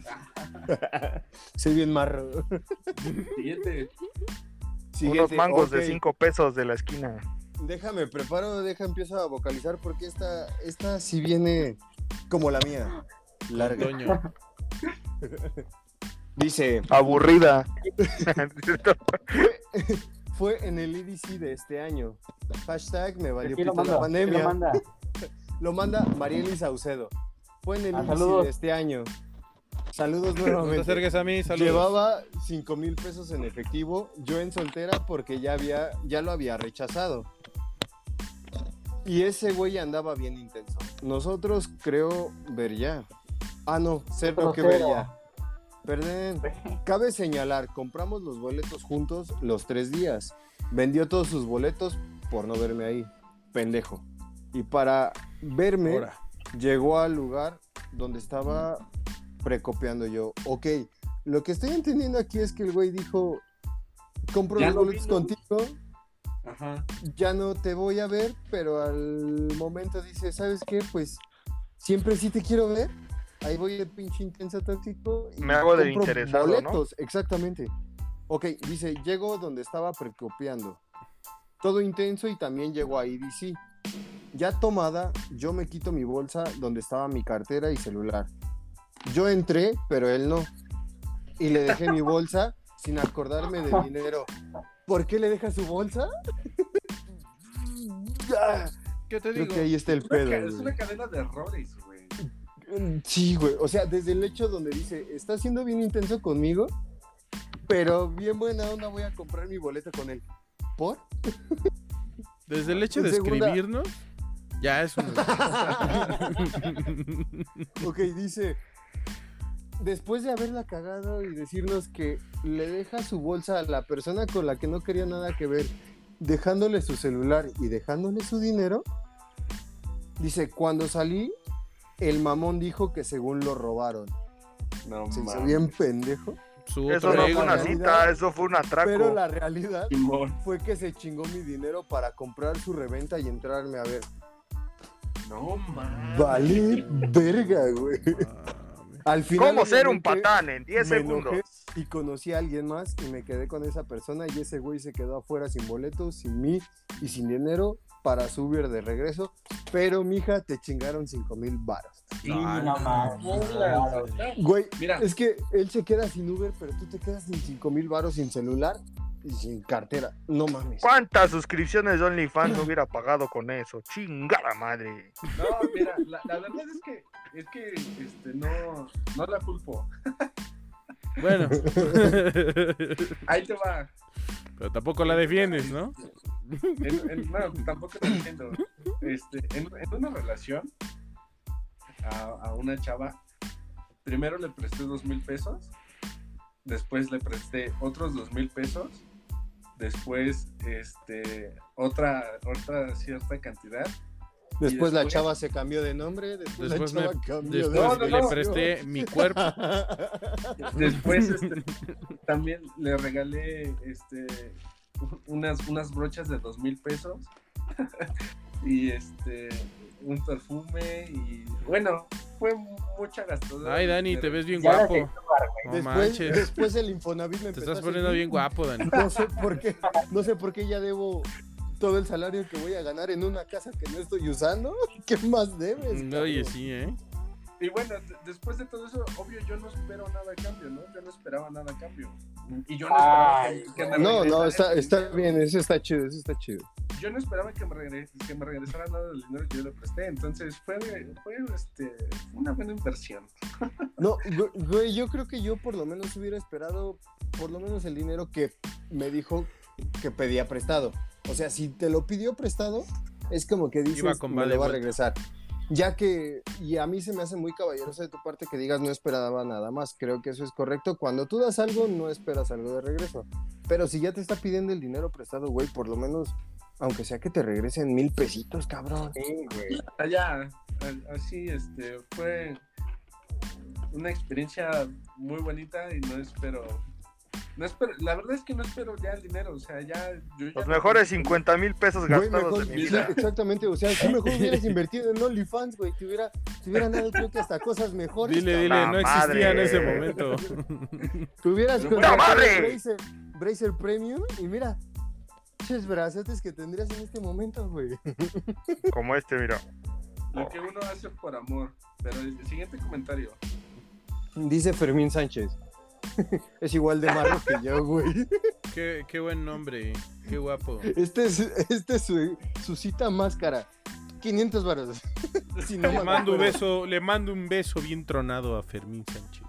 Ah, Soy bien marro. Siguiente. Unos mangos de 5 pesos de la esquina. Déjame, preparo, deja, empiezo a vocalizar porque esta, esta sí viene como la mía. Larga. Doña. Dice, Aburrida. fue en el EDC de este año. Hashtag me valió ¿Quién lo pito la pandemia. lo manda? Lo manda Marieli Saucedo. Fue en el Ah, EDC saludos. de este año. Saludos No te nuevamente. acerques a mí, saludos. Llevaba 5 mil pesos en efectivo, yo en soltera porque ya, había, ya lo había rechazado. Y ese güey andaba bien intenso. Nosotros creo ver ya. Ah, no, cero Otro que ver ya. Perdón. Cabe señalar, compramos los boletos juntos los tres días. Vendió todos sus boletos por no verme ahí. Pendejo. Y para verme, Ahora. llegó al lugar donde estaba precopiando yo. Ok, lo que estoy entendiendo aquí es que el güey dijo, compro los boletos vino. contigo, Ajá. ya no te voy a ver, pero al momento dice, ¿sabes qué? Pues siempre sí te quiero ver. Ahí voy de pinche intenso y Me hago Exactamente. Ok, dice, llego donde estaba precopiando. Todo intenso y también llegó a IDC. Ya tomada, yo me quito mi bolsa donde estaba mi cartera y celular. Yo entré, pero él no. Y le dejé mi bolsa sin acordarme del dinero. ¿Por qué le deja su bolsa? ¿Qué te Creo digo? que ahí está el Es una pedo. es una cadena de errores. Sí, güey. O sea, desde el hecho donde dice, está siendo bien intenso conmigo, pero bien buena onda voy a comprar mi boleto con él. ¿Por? Desde el hecho de segunda- escribirnos, ya es un. Ok, dice, después de haberla cagado y decirnos que le deja su bolsa a la persona con la que no quería nada que ver, dejándole su celular y dejándole su dinero, dice, cuando salí, el mamón dijo que según lo robaron. No, Se hizo mames. bien pendejo. Su Eso no fue una cita, eso fue un atraco. Pero la realidad Simón. fue que se chingó mi dinero para comprar su reventa y entrarme a ver. No, man. Vale, verga, güey. Mames. Al final. ¿Cómo ser un patán en 10 me segundos? y conocí a alguien más y me quedé con esa persona y ese güey se quedó afuera sin boletos, sin mí y sin dinero para subir de regreso. Pero, mija, te chingaron cinco mil baros. Sí, no mames. claro. Güey, Mira. es que él se queda sin Uber, pero tú te quedas sin cinco mil baros sin celular y sin cartera. No mames. ¿Cuántas suscripciones de OnlyFans no hubiera pagado con eso? Chingada madre. No, mira, la, la verdad es que, es que este, no, no la culpo. Bueno. Ahí te va. Pero tampoco la defiendes, ¿no? No, tampoco te entiendo. Este, en, en una relación a, a una chava, primero le presté dos mil pesos, después le presté otros dos mil pesos, después este, otra, otra cierta cantidad. Después la chava se cambió de nombre, después, Después, la me, chava cambió después de No, no, le no. presté mi cuerpo. Después este, también le regalé este, unas, unas brochas de dos mil pesos y este un perfume y bueno, fue mucha gastadora. Ay, Dani, te ves bien guapo. No Después, manches. después el Infonavit me Te estás poniendo bien guapo, Dani. No sé por qué, no sé por qué ya debo todo el salario que voy a ganar en una casa que no estoy usando. ¿Qué más debes? Mm, Oye, sí, ¿eh? Y bueno, de- después de todo eso, obvio, yo no espero nada a cambio, ¿no? Yo no esperaba nada a cambio. Y yo no esperaba Ay, que, que me No, no, está, está bien, eso está chido, eso está chido. Yo no esperaba que me, regre- que me regresara nada del dinero que yo le presté. Entonces fue, fue este, una buena inversión. No, güey, güey, yo creo que yo por lo menos hubiera esperado por lo menos el dinero que me dijo que pedía prestado. O sea, si te lo pidió prestado, es como que dices, con me vale lo va a regresar. Ya que, y a mí se me hace muy caballeroso de tu parte que digas no esperaba nada más. Creo que eso es correcto. Cuando tú das algo, no esperas algo de regreso. Pero si ya te está pidiendo el dinero prestado, güey, por lo menos, aunque sea que te regresen mil pesitos, cabrón. Sí, güey. Allá, a- así, este, fue una experiencia muy bonita y no espero. No espero, la verdad es que no espero ya el dinero, o sea, ya yo ya Los no- mejores 50 mil pesos Güey, gastados mejor- de mi sí, vida. exactamente, o sea, si mejor hubieras invertido en OnlyFans, güey, te hubiera, te hubieran dado creo que hasta cosas mejores. Dile, dile, no existía en madre. ese momento. Te hubieras ¡La contratado madre! Bracer, Bracer Premium y mira, ches brazotes que tendrías en este momento, güey. Como este, mira. Lo que uno hace por amor. Pero el siguiente comentario. Dice Fermín Sánchez. es igual de malo que yo, güey. Qué, qué buen nombre, qué guapo. Este es, este es su, su cita más cara. 500 varos. Si no Le me mando un acuerdo. beso, le mando un beso bien tronado a Fermín Sánchez.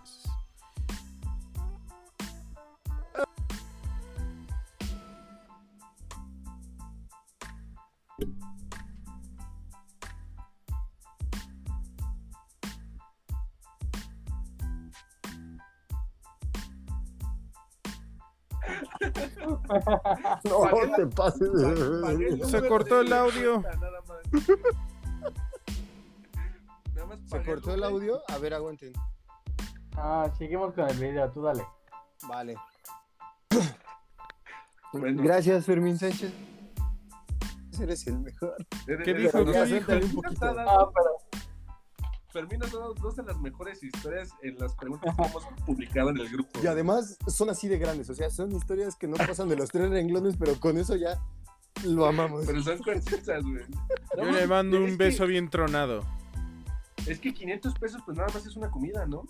No te pases. Se cortó el audio. Nada más. Nada más ¿Se cortó el audio? A ver, aguanten. Ah, seguimos con el video, tú dale. Vale. Bueno. Gracias, Fermín Sánchez. Eres el mejor. ¿Qué dijo? ¿Qué dijo? un poquito. Ah, pero Fermín ha dado dos de las mejores historias en las preguntas que hemos publicado en el grupo. Y además son así de grandes, o sea, son historias que no pasan de los tres renglones, pero con eso ya lo amamos. Pero son concisas, güey. Yo le mando un que- beso bien tronado. Es que 500 pesos, pues nada más es una comida, ¿no?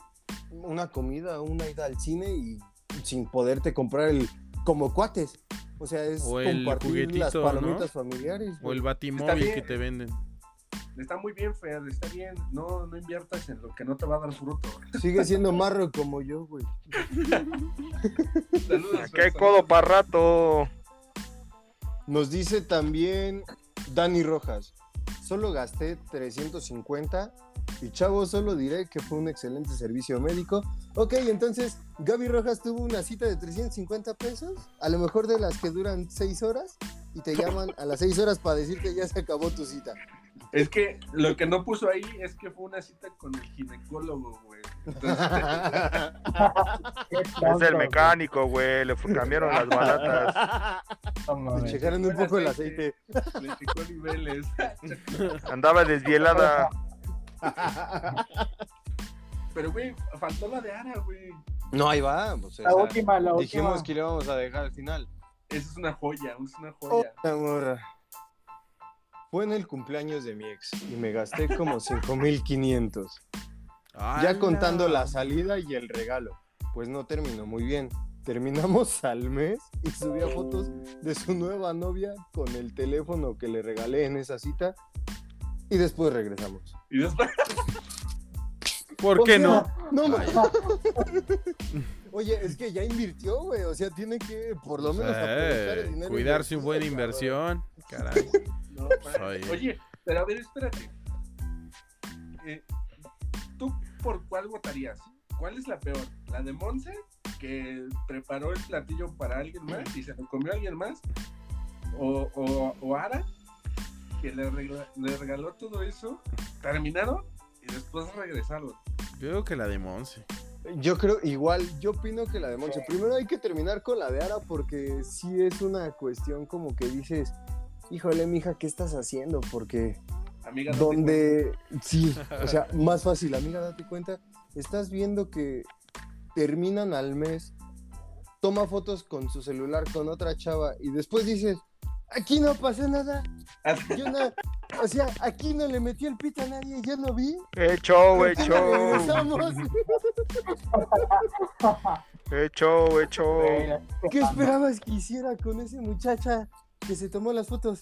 Una comida, una ida al cine y sin poderte comprar el como cuates. O sea, es O compartir las palomitas ¿no? familiares. O el batimóvil que te venden. Está muy bien, Fer, está bien. No, no inviertas en lo que no te va a dar fruto. Sigue siendo marro como yo, güey. Saludos. Hay codo para rato. Nos dice también Dani Rojas. Solo gasté 350 Y chavo, solo diré que fue un excelente servicio médico. Ok, entonces, Gaby Rojas tuvo una cita de 350 pesos, a lo mejor de las que duran 6 horas, y te llaman a las 6 horas para decir que ya se acabó tu cita. Es que lo que no puso ahí es que fue una cita con el ginecólogo, güey. Entonces, Es el mecánico, güey. Le cambiaron las balatas. Le checaron un poco el aceite. le checó niveles. Andaba desvielada. Pero, güey, faltó la de Ara, güey. No, ahí va. pues, o La sea, última, la dijimos última. que le íbamos a dejar al final. Esa es una joya, es una Oh, joya. amor. Fue en el cumpleaños de mi ex y me gasté como 5500. Ya contando la salida y el regalo. Pues no terminó muy bien. Terminamos al mes y subía fotos de su nueva novia con el teléfono que le regalé en esa cita. Y después regresamos. Y después, ¿Por O qué sea, no? No, ma- Oye, es que ya invirtió, güey. O sea, tiene que por lo menos aprovechar el dinero. cuidarse una buena cabrón. inversión. Caray. no, Oye. pero a ver, espérate. Eh, ¿Tú por cuál votarías? ¿Cuál es la peor? ¿La de Monse, que preparó el platillo para alguien más y se lo comió alguien más? ¿O, o, o Ara, que le, regla- le regaló todo eso, terminaron y después regresaron? Yo creo que la de Monse. Yo creo, igual, yo opino que la de Monse. Primero hay que terminar con la de Ara porque sí es una cuestión como que dices, híjole, mija, ¿qué estás haciendo? Porque Amiga, date donde, sí, o sea, más fácil, amiga, date cuenta, estás viendo que terminan al mes, toma fotos con su celular con otra chava y después dices, aquí no pasó nada, cuenta. yo no, o sea, aquí no le metió el pito a nadie, yo no vi. Eh, show, eh, ¿Por qué show. Eh, show, eh, ¿Qué esperabas que hiciera con esa muchacha que se tomó las fotos?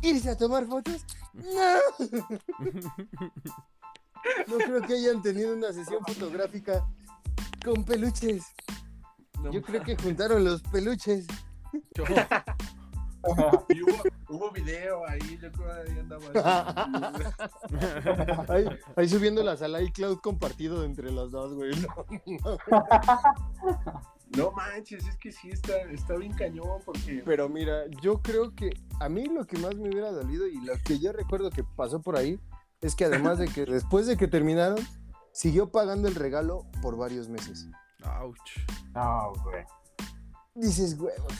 ¿Irse a tomar fotos? No. No creo que hayan tenido una sesión fotográfica con peluches. Yo creo que juntaron los peluches. Y hubo, hubo video ahí, yo creo que ahí andaba. así. Ahí, ahí subiéndolas al iCloud compartido entre los dos, güey. No. No manches, es que sí está, está bien cañón porque Pero mira, yo creo que a mí lo que más me hubiera dolido y lo que yo recuerdo que pasó por ahí es que además de que después de que terminaron, siguió pagando el regalo por varios meses. Ouch. No, güey. Dices, huevos.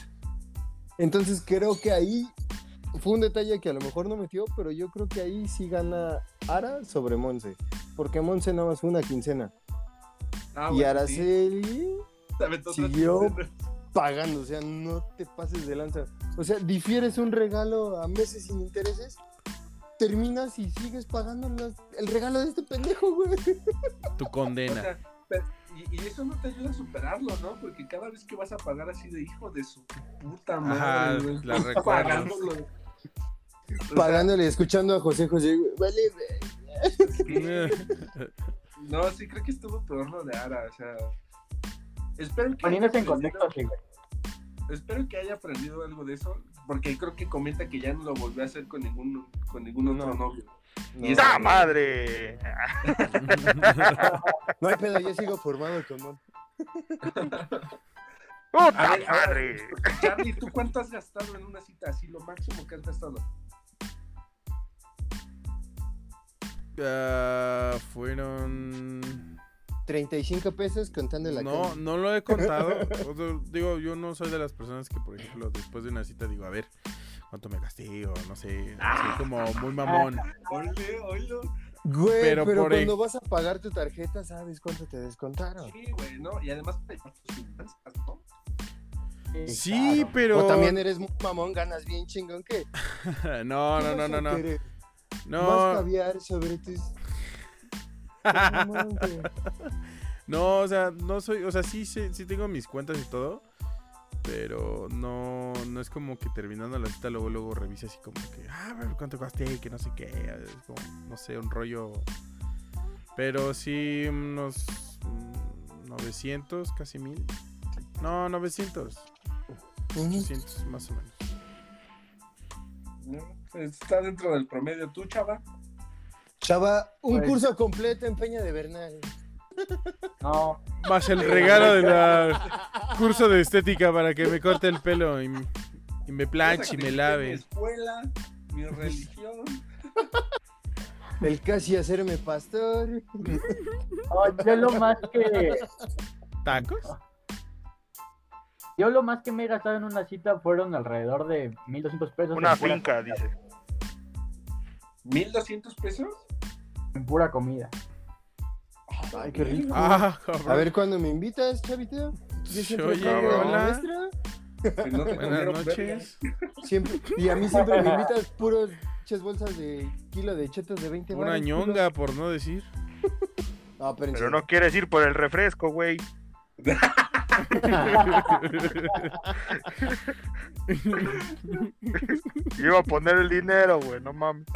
Entonces creo que ahí fue un detalle que a lo mejor no metió, pero yo creo que ahí sí gana Ara sobre Monse. Porque Monse nada más fue una quincena. Ah, y bueno, Araceli sí, siguió pagando, o sea, no te pases de lanza. O sea, difieres un regalo a meses sin intereses, terminas y sigues pagando las- el regalo de este pendejo, güey. Tu O condena. sea, pero- y, y eso no te ayuda a superarlo, ¿no? Porque cada vez que vas a pagar así de hijo de su puta madre, Ajá, güey, la pagándolo. O sea, Pagándole y escuchando a José José, güey. Vale, güey. No, sí creo que estuvo peor lo de Ara, o sea. Espero que, Poniéndose en aprendido, contexto, sí, espero que haya aprendido algo de eso, porque creo que comenta que ya no lo volvió a hacer con ningún, con ningún otro No. novio. No, ¡Ah, madre! no hay pedo, yo sigo formado con Mon. ¡Puta A ver, a ver, madre! Charlie, ¿tú cuánto has gastado en una cita así? Lo máximo que has gastado. Ah, fueron. 35 pesos contando la No, cama. no lo he contado. O sea, digo, yo no soy de las personas que, por ejemplo, después de una cita digo, a ver, ¿cuánto me gasté? O no sé, así como muy mamón. Oye, oílo. Güey, Pero pero, por cuando vas a pagar tu tarjeta, sabes cuánto te descontaron. Sí, güey, ¿no? Y además te ¿no? Sí, claro. pero. O también eres muy mamón, ganas bien chingón que. No, no, ¿Qué no, vas no, a no. querer? Más No, caviar sobre tus. Güey. no, o sea, no soy. O sea, sí, sí, sí tengo mis cuentas y todo. Pero no, no es como que terminando la cita luego, luego revise así como que, ah, cuánto gasté, que no sé qué. Es como, no sé, un rollo. Pero sí, unos mm, 900, casi mil. No, 900. 900 más o menos. ¿No? Está dentro del promedio. ¿Tú, chava? Chava, un Pues- curso completo en Peña de Bernal. No, Más el regalo del curso de estética para que me corte el pelo y, y me planche y me Mi lave. escuela, mi religión. El casi hacerme pastor. no, yo lo más que ¿Tacos? yo lo más que me he gastado en una cita fueron alrededor de 1200 pesos Una finca, dice. ¿1200 pesos? En pura comida. Ay, qué rico. Ah, cabrón. A ver cuándo me invitas, chavito. Yo siempre Oye, hola. no Buenas noches. Siempre, y a mí siempre me invitas puros ches bolsas de kilo de chetos de 20 Una ñonga, por no decir. No, espérense. Pero no quieres ir por el refresco, güey. Iba a poner el dinero, güey, no mames.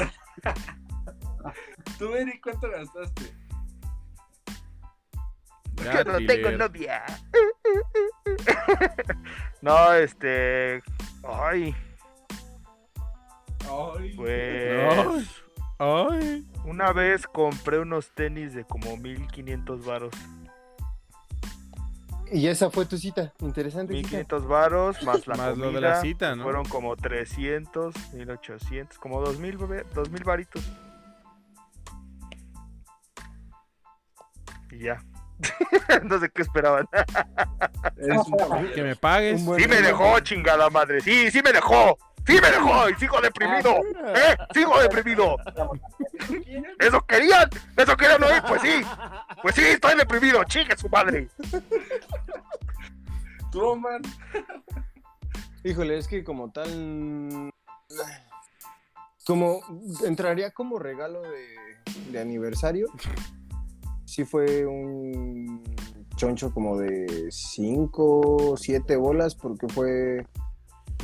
Tú, Eric, ¿cuánto gastaste? Que no tengo novia. no, este. Ay, Ay, pues. Ay. Una vez compré unos tenis de como 1500 varos. Y esa fue tu cita. Interesante. cita. 1500 varos más la Más lo de comida, la cita, ¿no? Fueron como 300, 1800, como 2000, bebé, 2000 varitos. Y ya. no sé qué esperaban. un. Que me pagues. Sí me dejó, chingada madre. Sí, sí me dejó. Sí me dejó y sigo deprimido. ¿Eh? Sigo deprimido. ¿Eso querían? ¿Eso querían oír? Pues sí. Pues sí, estoy deprimido. Chingue su madre. Tú, Omar, Híjole, es que como tal. Como entraría como regalo de, de aniversario. Sí fue un choncho como de 5, 7 bolas porque fue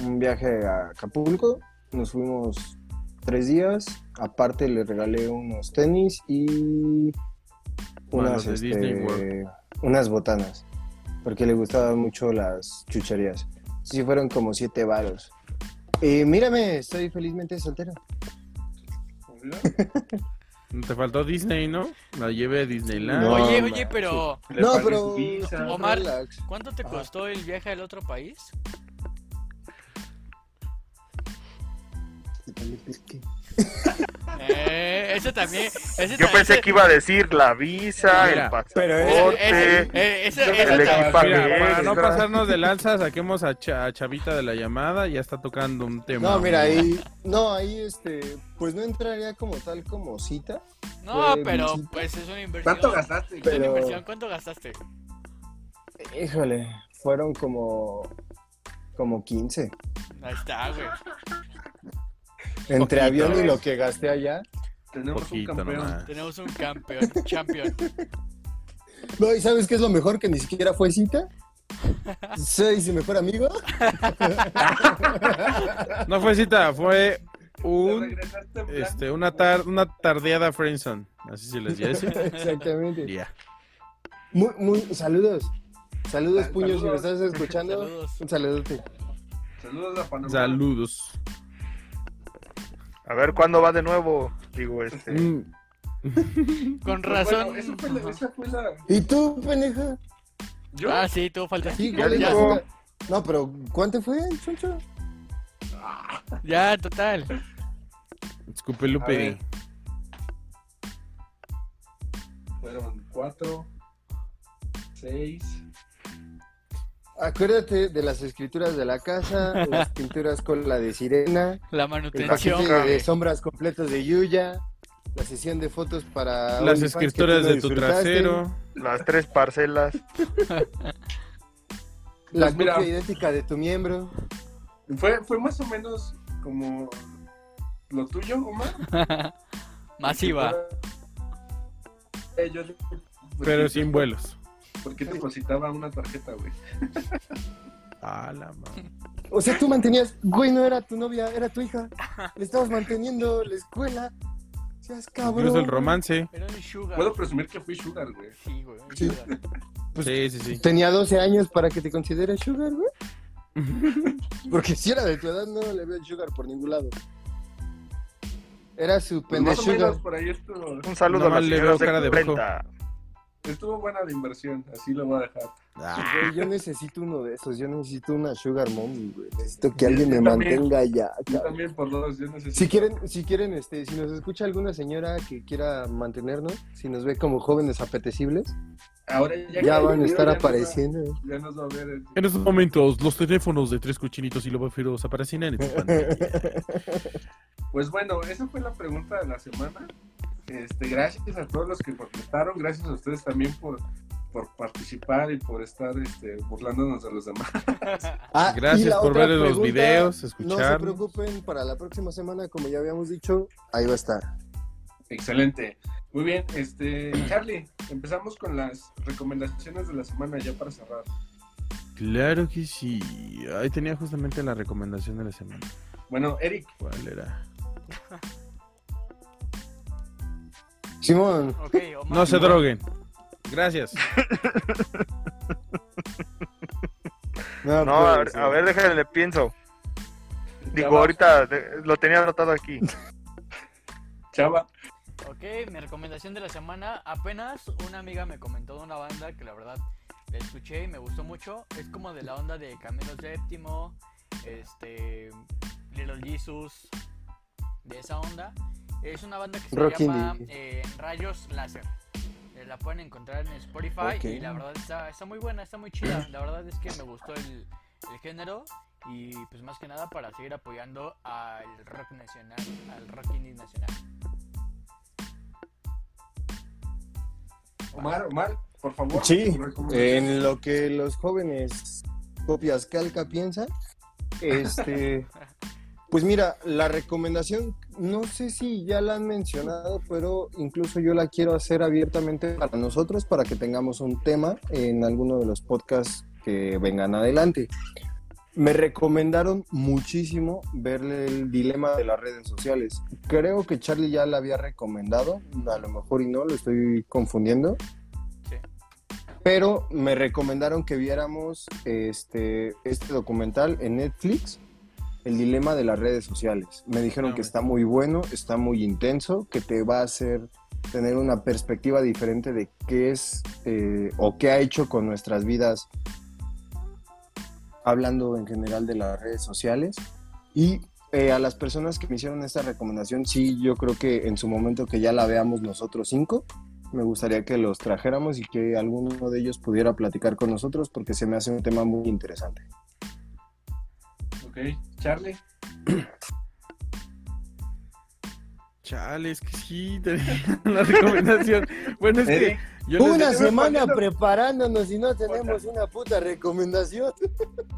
un viaje a Acapulco. Nos fuimos tres días. Aparte le regalé unos tenis y unas, este, unas botanas. Porque le gustaban mucho las chucherías. Sí, fueron como siete varos. Y mírame, estoy felizmente soltero. Te faltó Disney, ¿no? La llevé a Disneyland. No, oye, oye, pero no, pero. visa. Omar. relax. ¿cuánto te costó el viaje al otro país? Eh, ese también. Ese Yo ta- pensé ese- que iba a decir la visa, Mira, el pero pasaporte. ese- eh, ese- ese el ta- equipaje Mira, para no extra. pasarnos de lanza, saquemos a, Cha- a Chavita de la llamada. Ya está tocando un tema. No, mira, ahí. No, ahí este. Pues no entraría como tal como cita. No, fue pero visita. pues es una inversión. ¿Cuánto gastaste? Es una Pero- inversión. ¿Cuánto gastaste? Híjole, fueron como. Como 15. Ahí está, güey. Entre Poquito, avión y ¿ves? lo que gasté allá. Tenemos Poquito un campeón. nomás. Tenemos un campeón, champion. No, ¿y sabes qué es lo mejor? Que ni siquiera fue cita. Soy su mejor amigo. No fue cita, fue un, este, una, tar- una tardeada friendzone. Así se les dice. Exactamente. Ya. Muy, muy, saludos. Saludos, Sal- puños, si me estás escuchando. Saludos. Un saludote. Saludos a Panamá. Saludos. A ver cuándo va de nuevo. Digo, este. Mm, Con Pues razón. bueno, esa fue la, esa fue la- ¿Y tú, pendeja? Yo, Ah, sí, tú faltas. Sí, ya, ¿cuál es la ya, cita? No, pero ¿cuánto fue, Choncho? ya, total. Disculpe, Lupe. fueron cuatro, seis. Acuérdate de las escrituras de la casa, las pinturas con la de sirena, La manutención. de sombras completos de Yuya, la sesión de fotos para Las escrituras de tu trasero. Las tres parcelas. la Pues copia idéntica de tu miembro. Fue, fue más o menos como lo tuyo, Omar. Masiva. Eh, yo- Pero sin vuelos. Porque depositaba una tarjeta, güey. Ah, la madre. O sea, tú mantenías, güey, no era tu novia, era tu hija. Le estabas manteniendo la escuela. Seas cabrón. Incluso el romance. Era un sugar. Puedo presumir que fui Sugar, güey. Sí, güey. un Sí. sugar. Pues, Sí, sí, sí. Tenía 12 años para que te consideres sugar, güey. Porque si era de tu edad, no le veo el sugar por ningún lado. Era su Pues más o pendejuda. menos por ahí estuvo. Un saludo Nada a la le señora veo cara de. 40. Estuvo buena la inversión, así lo voy a dejar. Güey, yo necesito uno de esos, yo necesito una sugar mommy, güey. Necesito que Yo alguien me también. mantenga ya. Yo también por dos, yo necesito. Si quieren, si quieren, este, si nos escucha alguna señora que quiera mantenernos, si nos ve como jóvenes apetecibles, Ahora ya, van a estar ya nos va- apareciendo. Ya nos va a ver. En estos momentos, los teléfonos de tres cochinitos y loboferos aparecen en tu pantalla. Pues bueno, esa fue la pregunta de la semana. Este, gracias a todos los que contestaron, gracias a ustedes también por, por participar y por estar este, burlándonos de los demás. Ah, Gracias por ver los videos, No se escuchar. preocupen, para la próxima semana, como ya habíamos dicho, ahí va a estar. Excelente. Muy bien, este, Charlie, empezamos con las recomendaciones de la semana ya para cerrar. Claro que sí. Ahí tenía justamente la recomendación de la semana. Bueno, Eric, ¿Cuál era? Simón, Omar. No se droguen. Gracias. no, No, a pues, ver, a ver, déjale, le pienso. Digo, Chava, ahorita de- lo tenía anotado aquí. Chava, Ok, mi recomendación de la semana. Apenas una amiga me comentó de una banda que la verdad la escuché y me gustó mucho. Es como de la onda de Camilo Séptimo, este, Little Jesus, de esa onda. Es una banda que se Rock llama eh, Rayos Láser. Eh, La pueden encontrar en Spotify y la verdad está, está muy buena, está muy chida. La verdad es que me gustó el, el género y pues más que nada para seguir apoyando al rock nacional, al rock indie nacional. Omar, Omar, por favor. Sí, en lo que los jóvenes copias calca piensan, este, pues mira, la recomendación, no sé si ya la han mencionado, pero incluso yo la quiero hacer abiertamente para nosotros, para que tengamos un tema en alguno de los podcasts que vengan adelante. Me recomendaron muchísimo verle el dilema de las redes sociales. Creo que Charlie ya la había recomendado, a lo mejor y no, lo estoy confundiendo Sí. pero me recomendaron que viéramos este, este documental en Netflix, El dilema de las redes sociales. Me dijeron que está muy bueno, está muy intenso, que te va a hacer tener una perspectiva diferente de qué es eh, o qué ha hecho con nuestras vidas, hablando en general de las redes sociales. Y eh, a las personas que me hicieron esta recomendación, sí, yo creo que en su momento que ya la veamos nosotros cinco, me gustaría que los trajéramos y que alguno de ellos pudiera platicar con nosotros porque se me hace un tema muy interesante. Ok, Charlie. Chale, es que sí, tenía la recomendación. Bueno, es que yo Una semana poniendo- preparándonos y no tenemos una puta recomendación.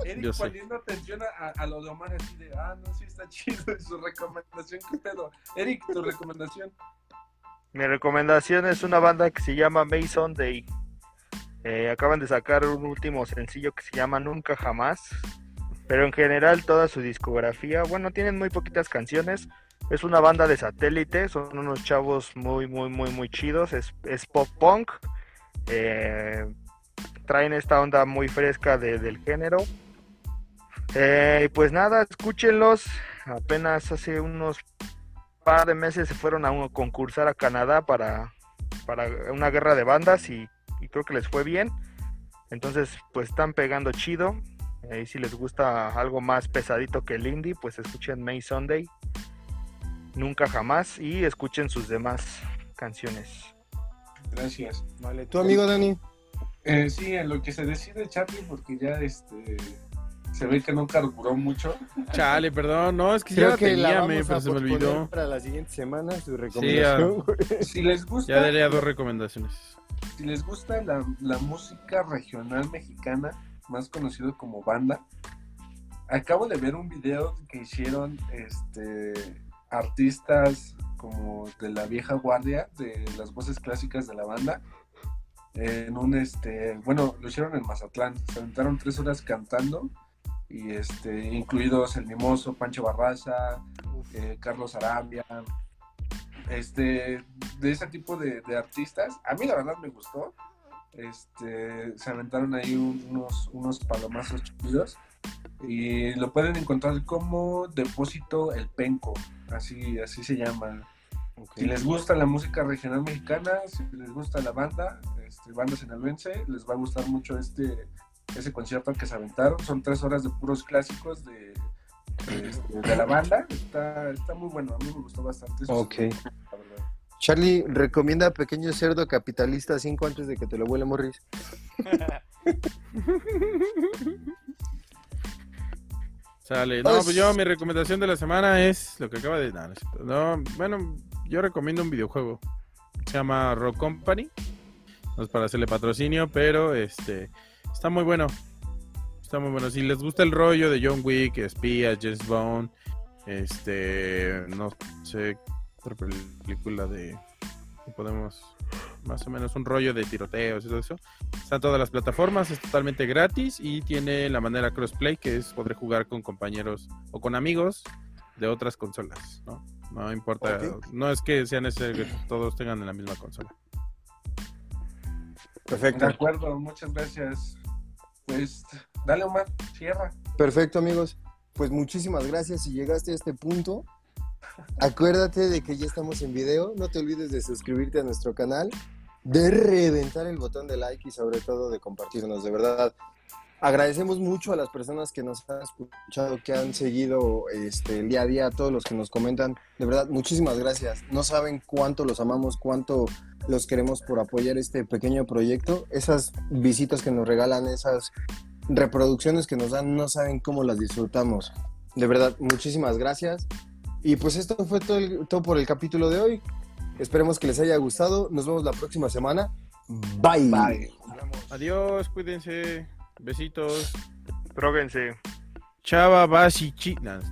Eric Yo sé. poniendo atención a, a lo de Omar así de, ah, no, sí está chido su recomendación, qué pedo. Eric, tu recomendación. Mi recomendación es una banda que se llama Mason Day. Eh, acaban de sacar un último sencillo que se llama Nunca Jamás. Pero en general toda su discografía, bueno, tienen muy poquitas canciones. Es una banda de satélite, son unos chavos muy, muy, muy, muy chidos. Es, pop punk. Eh, traen esta onda muy fresca de- del género. Eh, pues nada, escúchenlos. Apenas hace unos par de meses se fueron a un- concursar a Canadá para, para una guerra de bandas y, y creo que les fue bien. Entonces, pues están pegando chido. Y si les gusta algo más pesadito que el indie, pues escuchen May Sunday. Nunca jamás. Y escuchen sus demás canciones. Gracias. Vale, tu amigo Dani. Eh, sí, en lo que se decide Charlie, porque ya este se ve que no carburó mucho. Chale, perdón. No, es que ya Creo la que tenía, me, pero se me olvidó. para la siguiente semana su recomendación. Si les gusta, Ya daría dos recomendaciones. si les gusta la, la música regional mexicana, más conocido como banda, acabo de ver un video que hicieron este artistas como de la vieja guardia, de las voces clásicas de la banda, en un este, bueno, lo hicieron en Mazatlán, se aventaron tres horas cantando, y este, incluidos El Mimoso, Pancho Barraza, eh, Carlos Arambia, este, de ese tipo de, de artistas. A mí la verdad me gustó. Este, se aventaron ahí unos, unos palomazos chidos. Y lo pueden encontrar como Depósito El Penco, así, así se llama. Si les gusta la música regional mexicana, si les gusta la banda, este, banda sinaloense, les va a gustar mucho este ese concierto que se aventaron. Son tres horas de puros clásicos de, de, este, la banda. Está, está, muy bueno, a mí me gustó bastante. ok. Charlie, recomienda Pequeño Cerdo Capitalista 5 antes de que te lo vuele Morris. Sale. No, pues yo mi recomendación de la semana es lo que acaba de... dar. no, bueno, yo recomiendo un videojuego. Se llama Rock Company. No es para hacerle patrocinio, pero este está muy bueno. Está muy bueno. Si les gusta el rollo de John Wick, espías, James Bond, este, no sé, otra película de podemos más o menos un rollo de tiroteos y todo eso. Están todas las plataformas, es totalmente gratis y tiene la manera crossplay que es poder jugar con compañeros o con amigos de otras consolas, ¿no? No importa, no es que sea necesario que todos tengan la misma consola. Perfecto. De acuerdo, muchas gracias. Pues dale Omar, cierra. Perfecto amigos, pues muchísimas gracias si llegaste a este punto. Acuérdate de que ya estamos en video, no te olvides de suscribirte a nuestro canal, de reventar el botón de like y sobre todo de compartirnos, de verdad. Agradecemos mucho a las personas que nos han escuchado, que han seguido este, el día a día, a todos los que nos comentan. De verdad, muchísimas gracias. No saben cuánto los amamos, cuánto los queremos por apoyar este pequeño proyecto. Esas visitas que nos regalan, esas reproducciones que nos dan, no saben cómo las disfrutamos. De verdad, muchísimas gracias. Y pues esto fue todo, todo por el capítulo de hoy. Esperemos que les haya gustado. Nos vemos la próxima semana. Bye. Bye. Adiós, cuídense. Besitos. Tróguense. Chava, Basi, Chinas.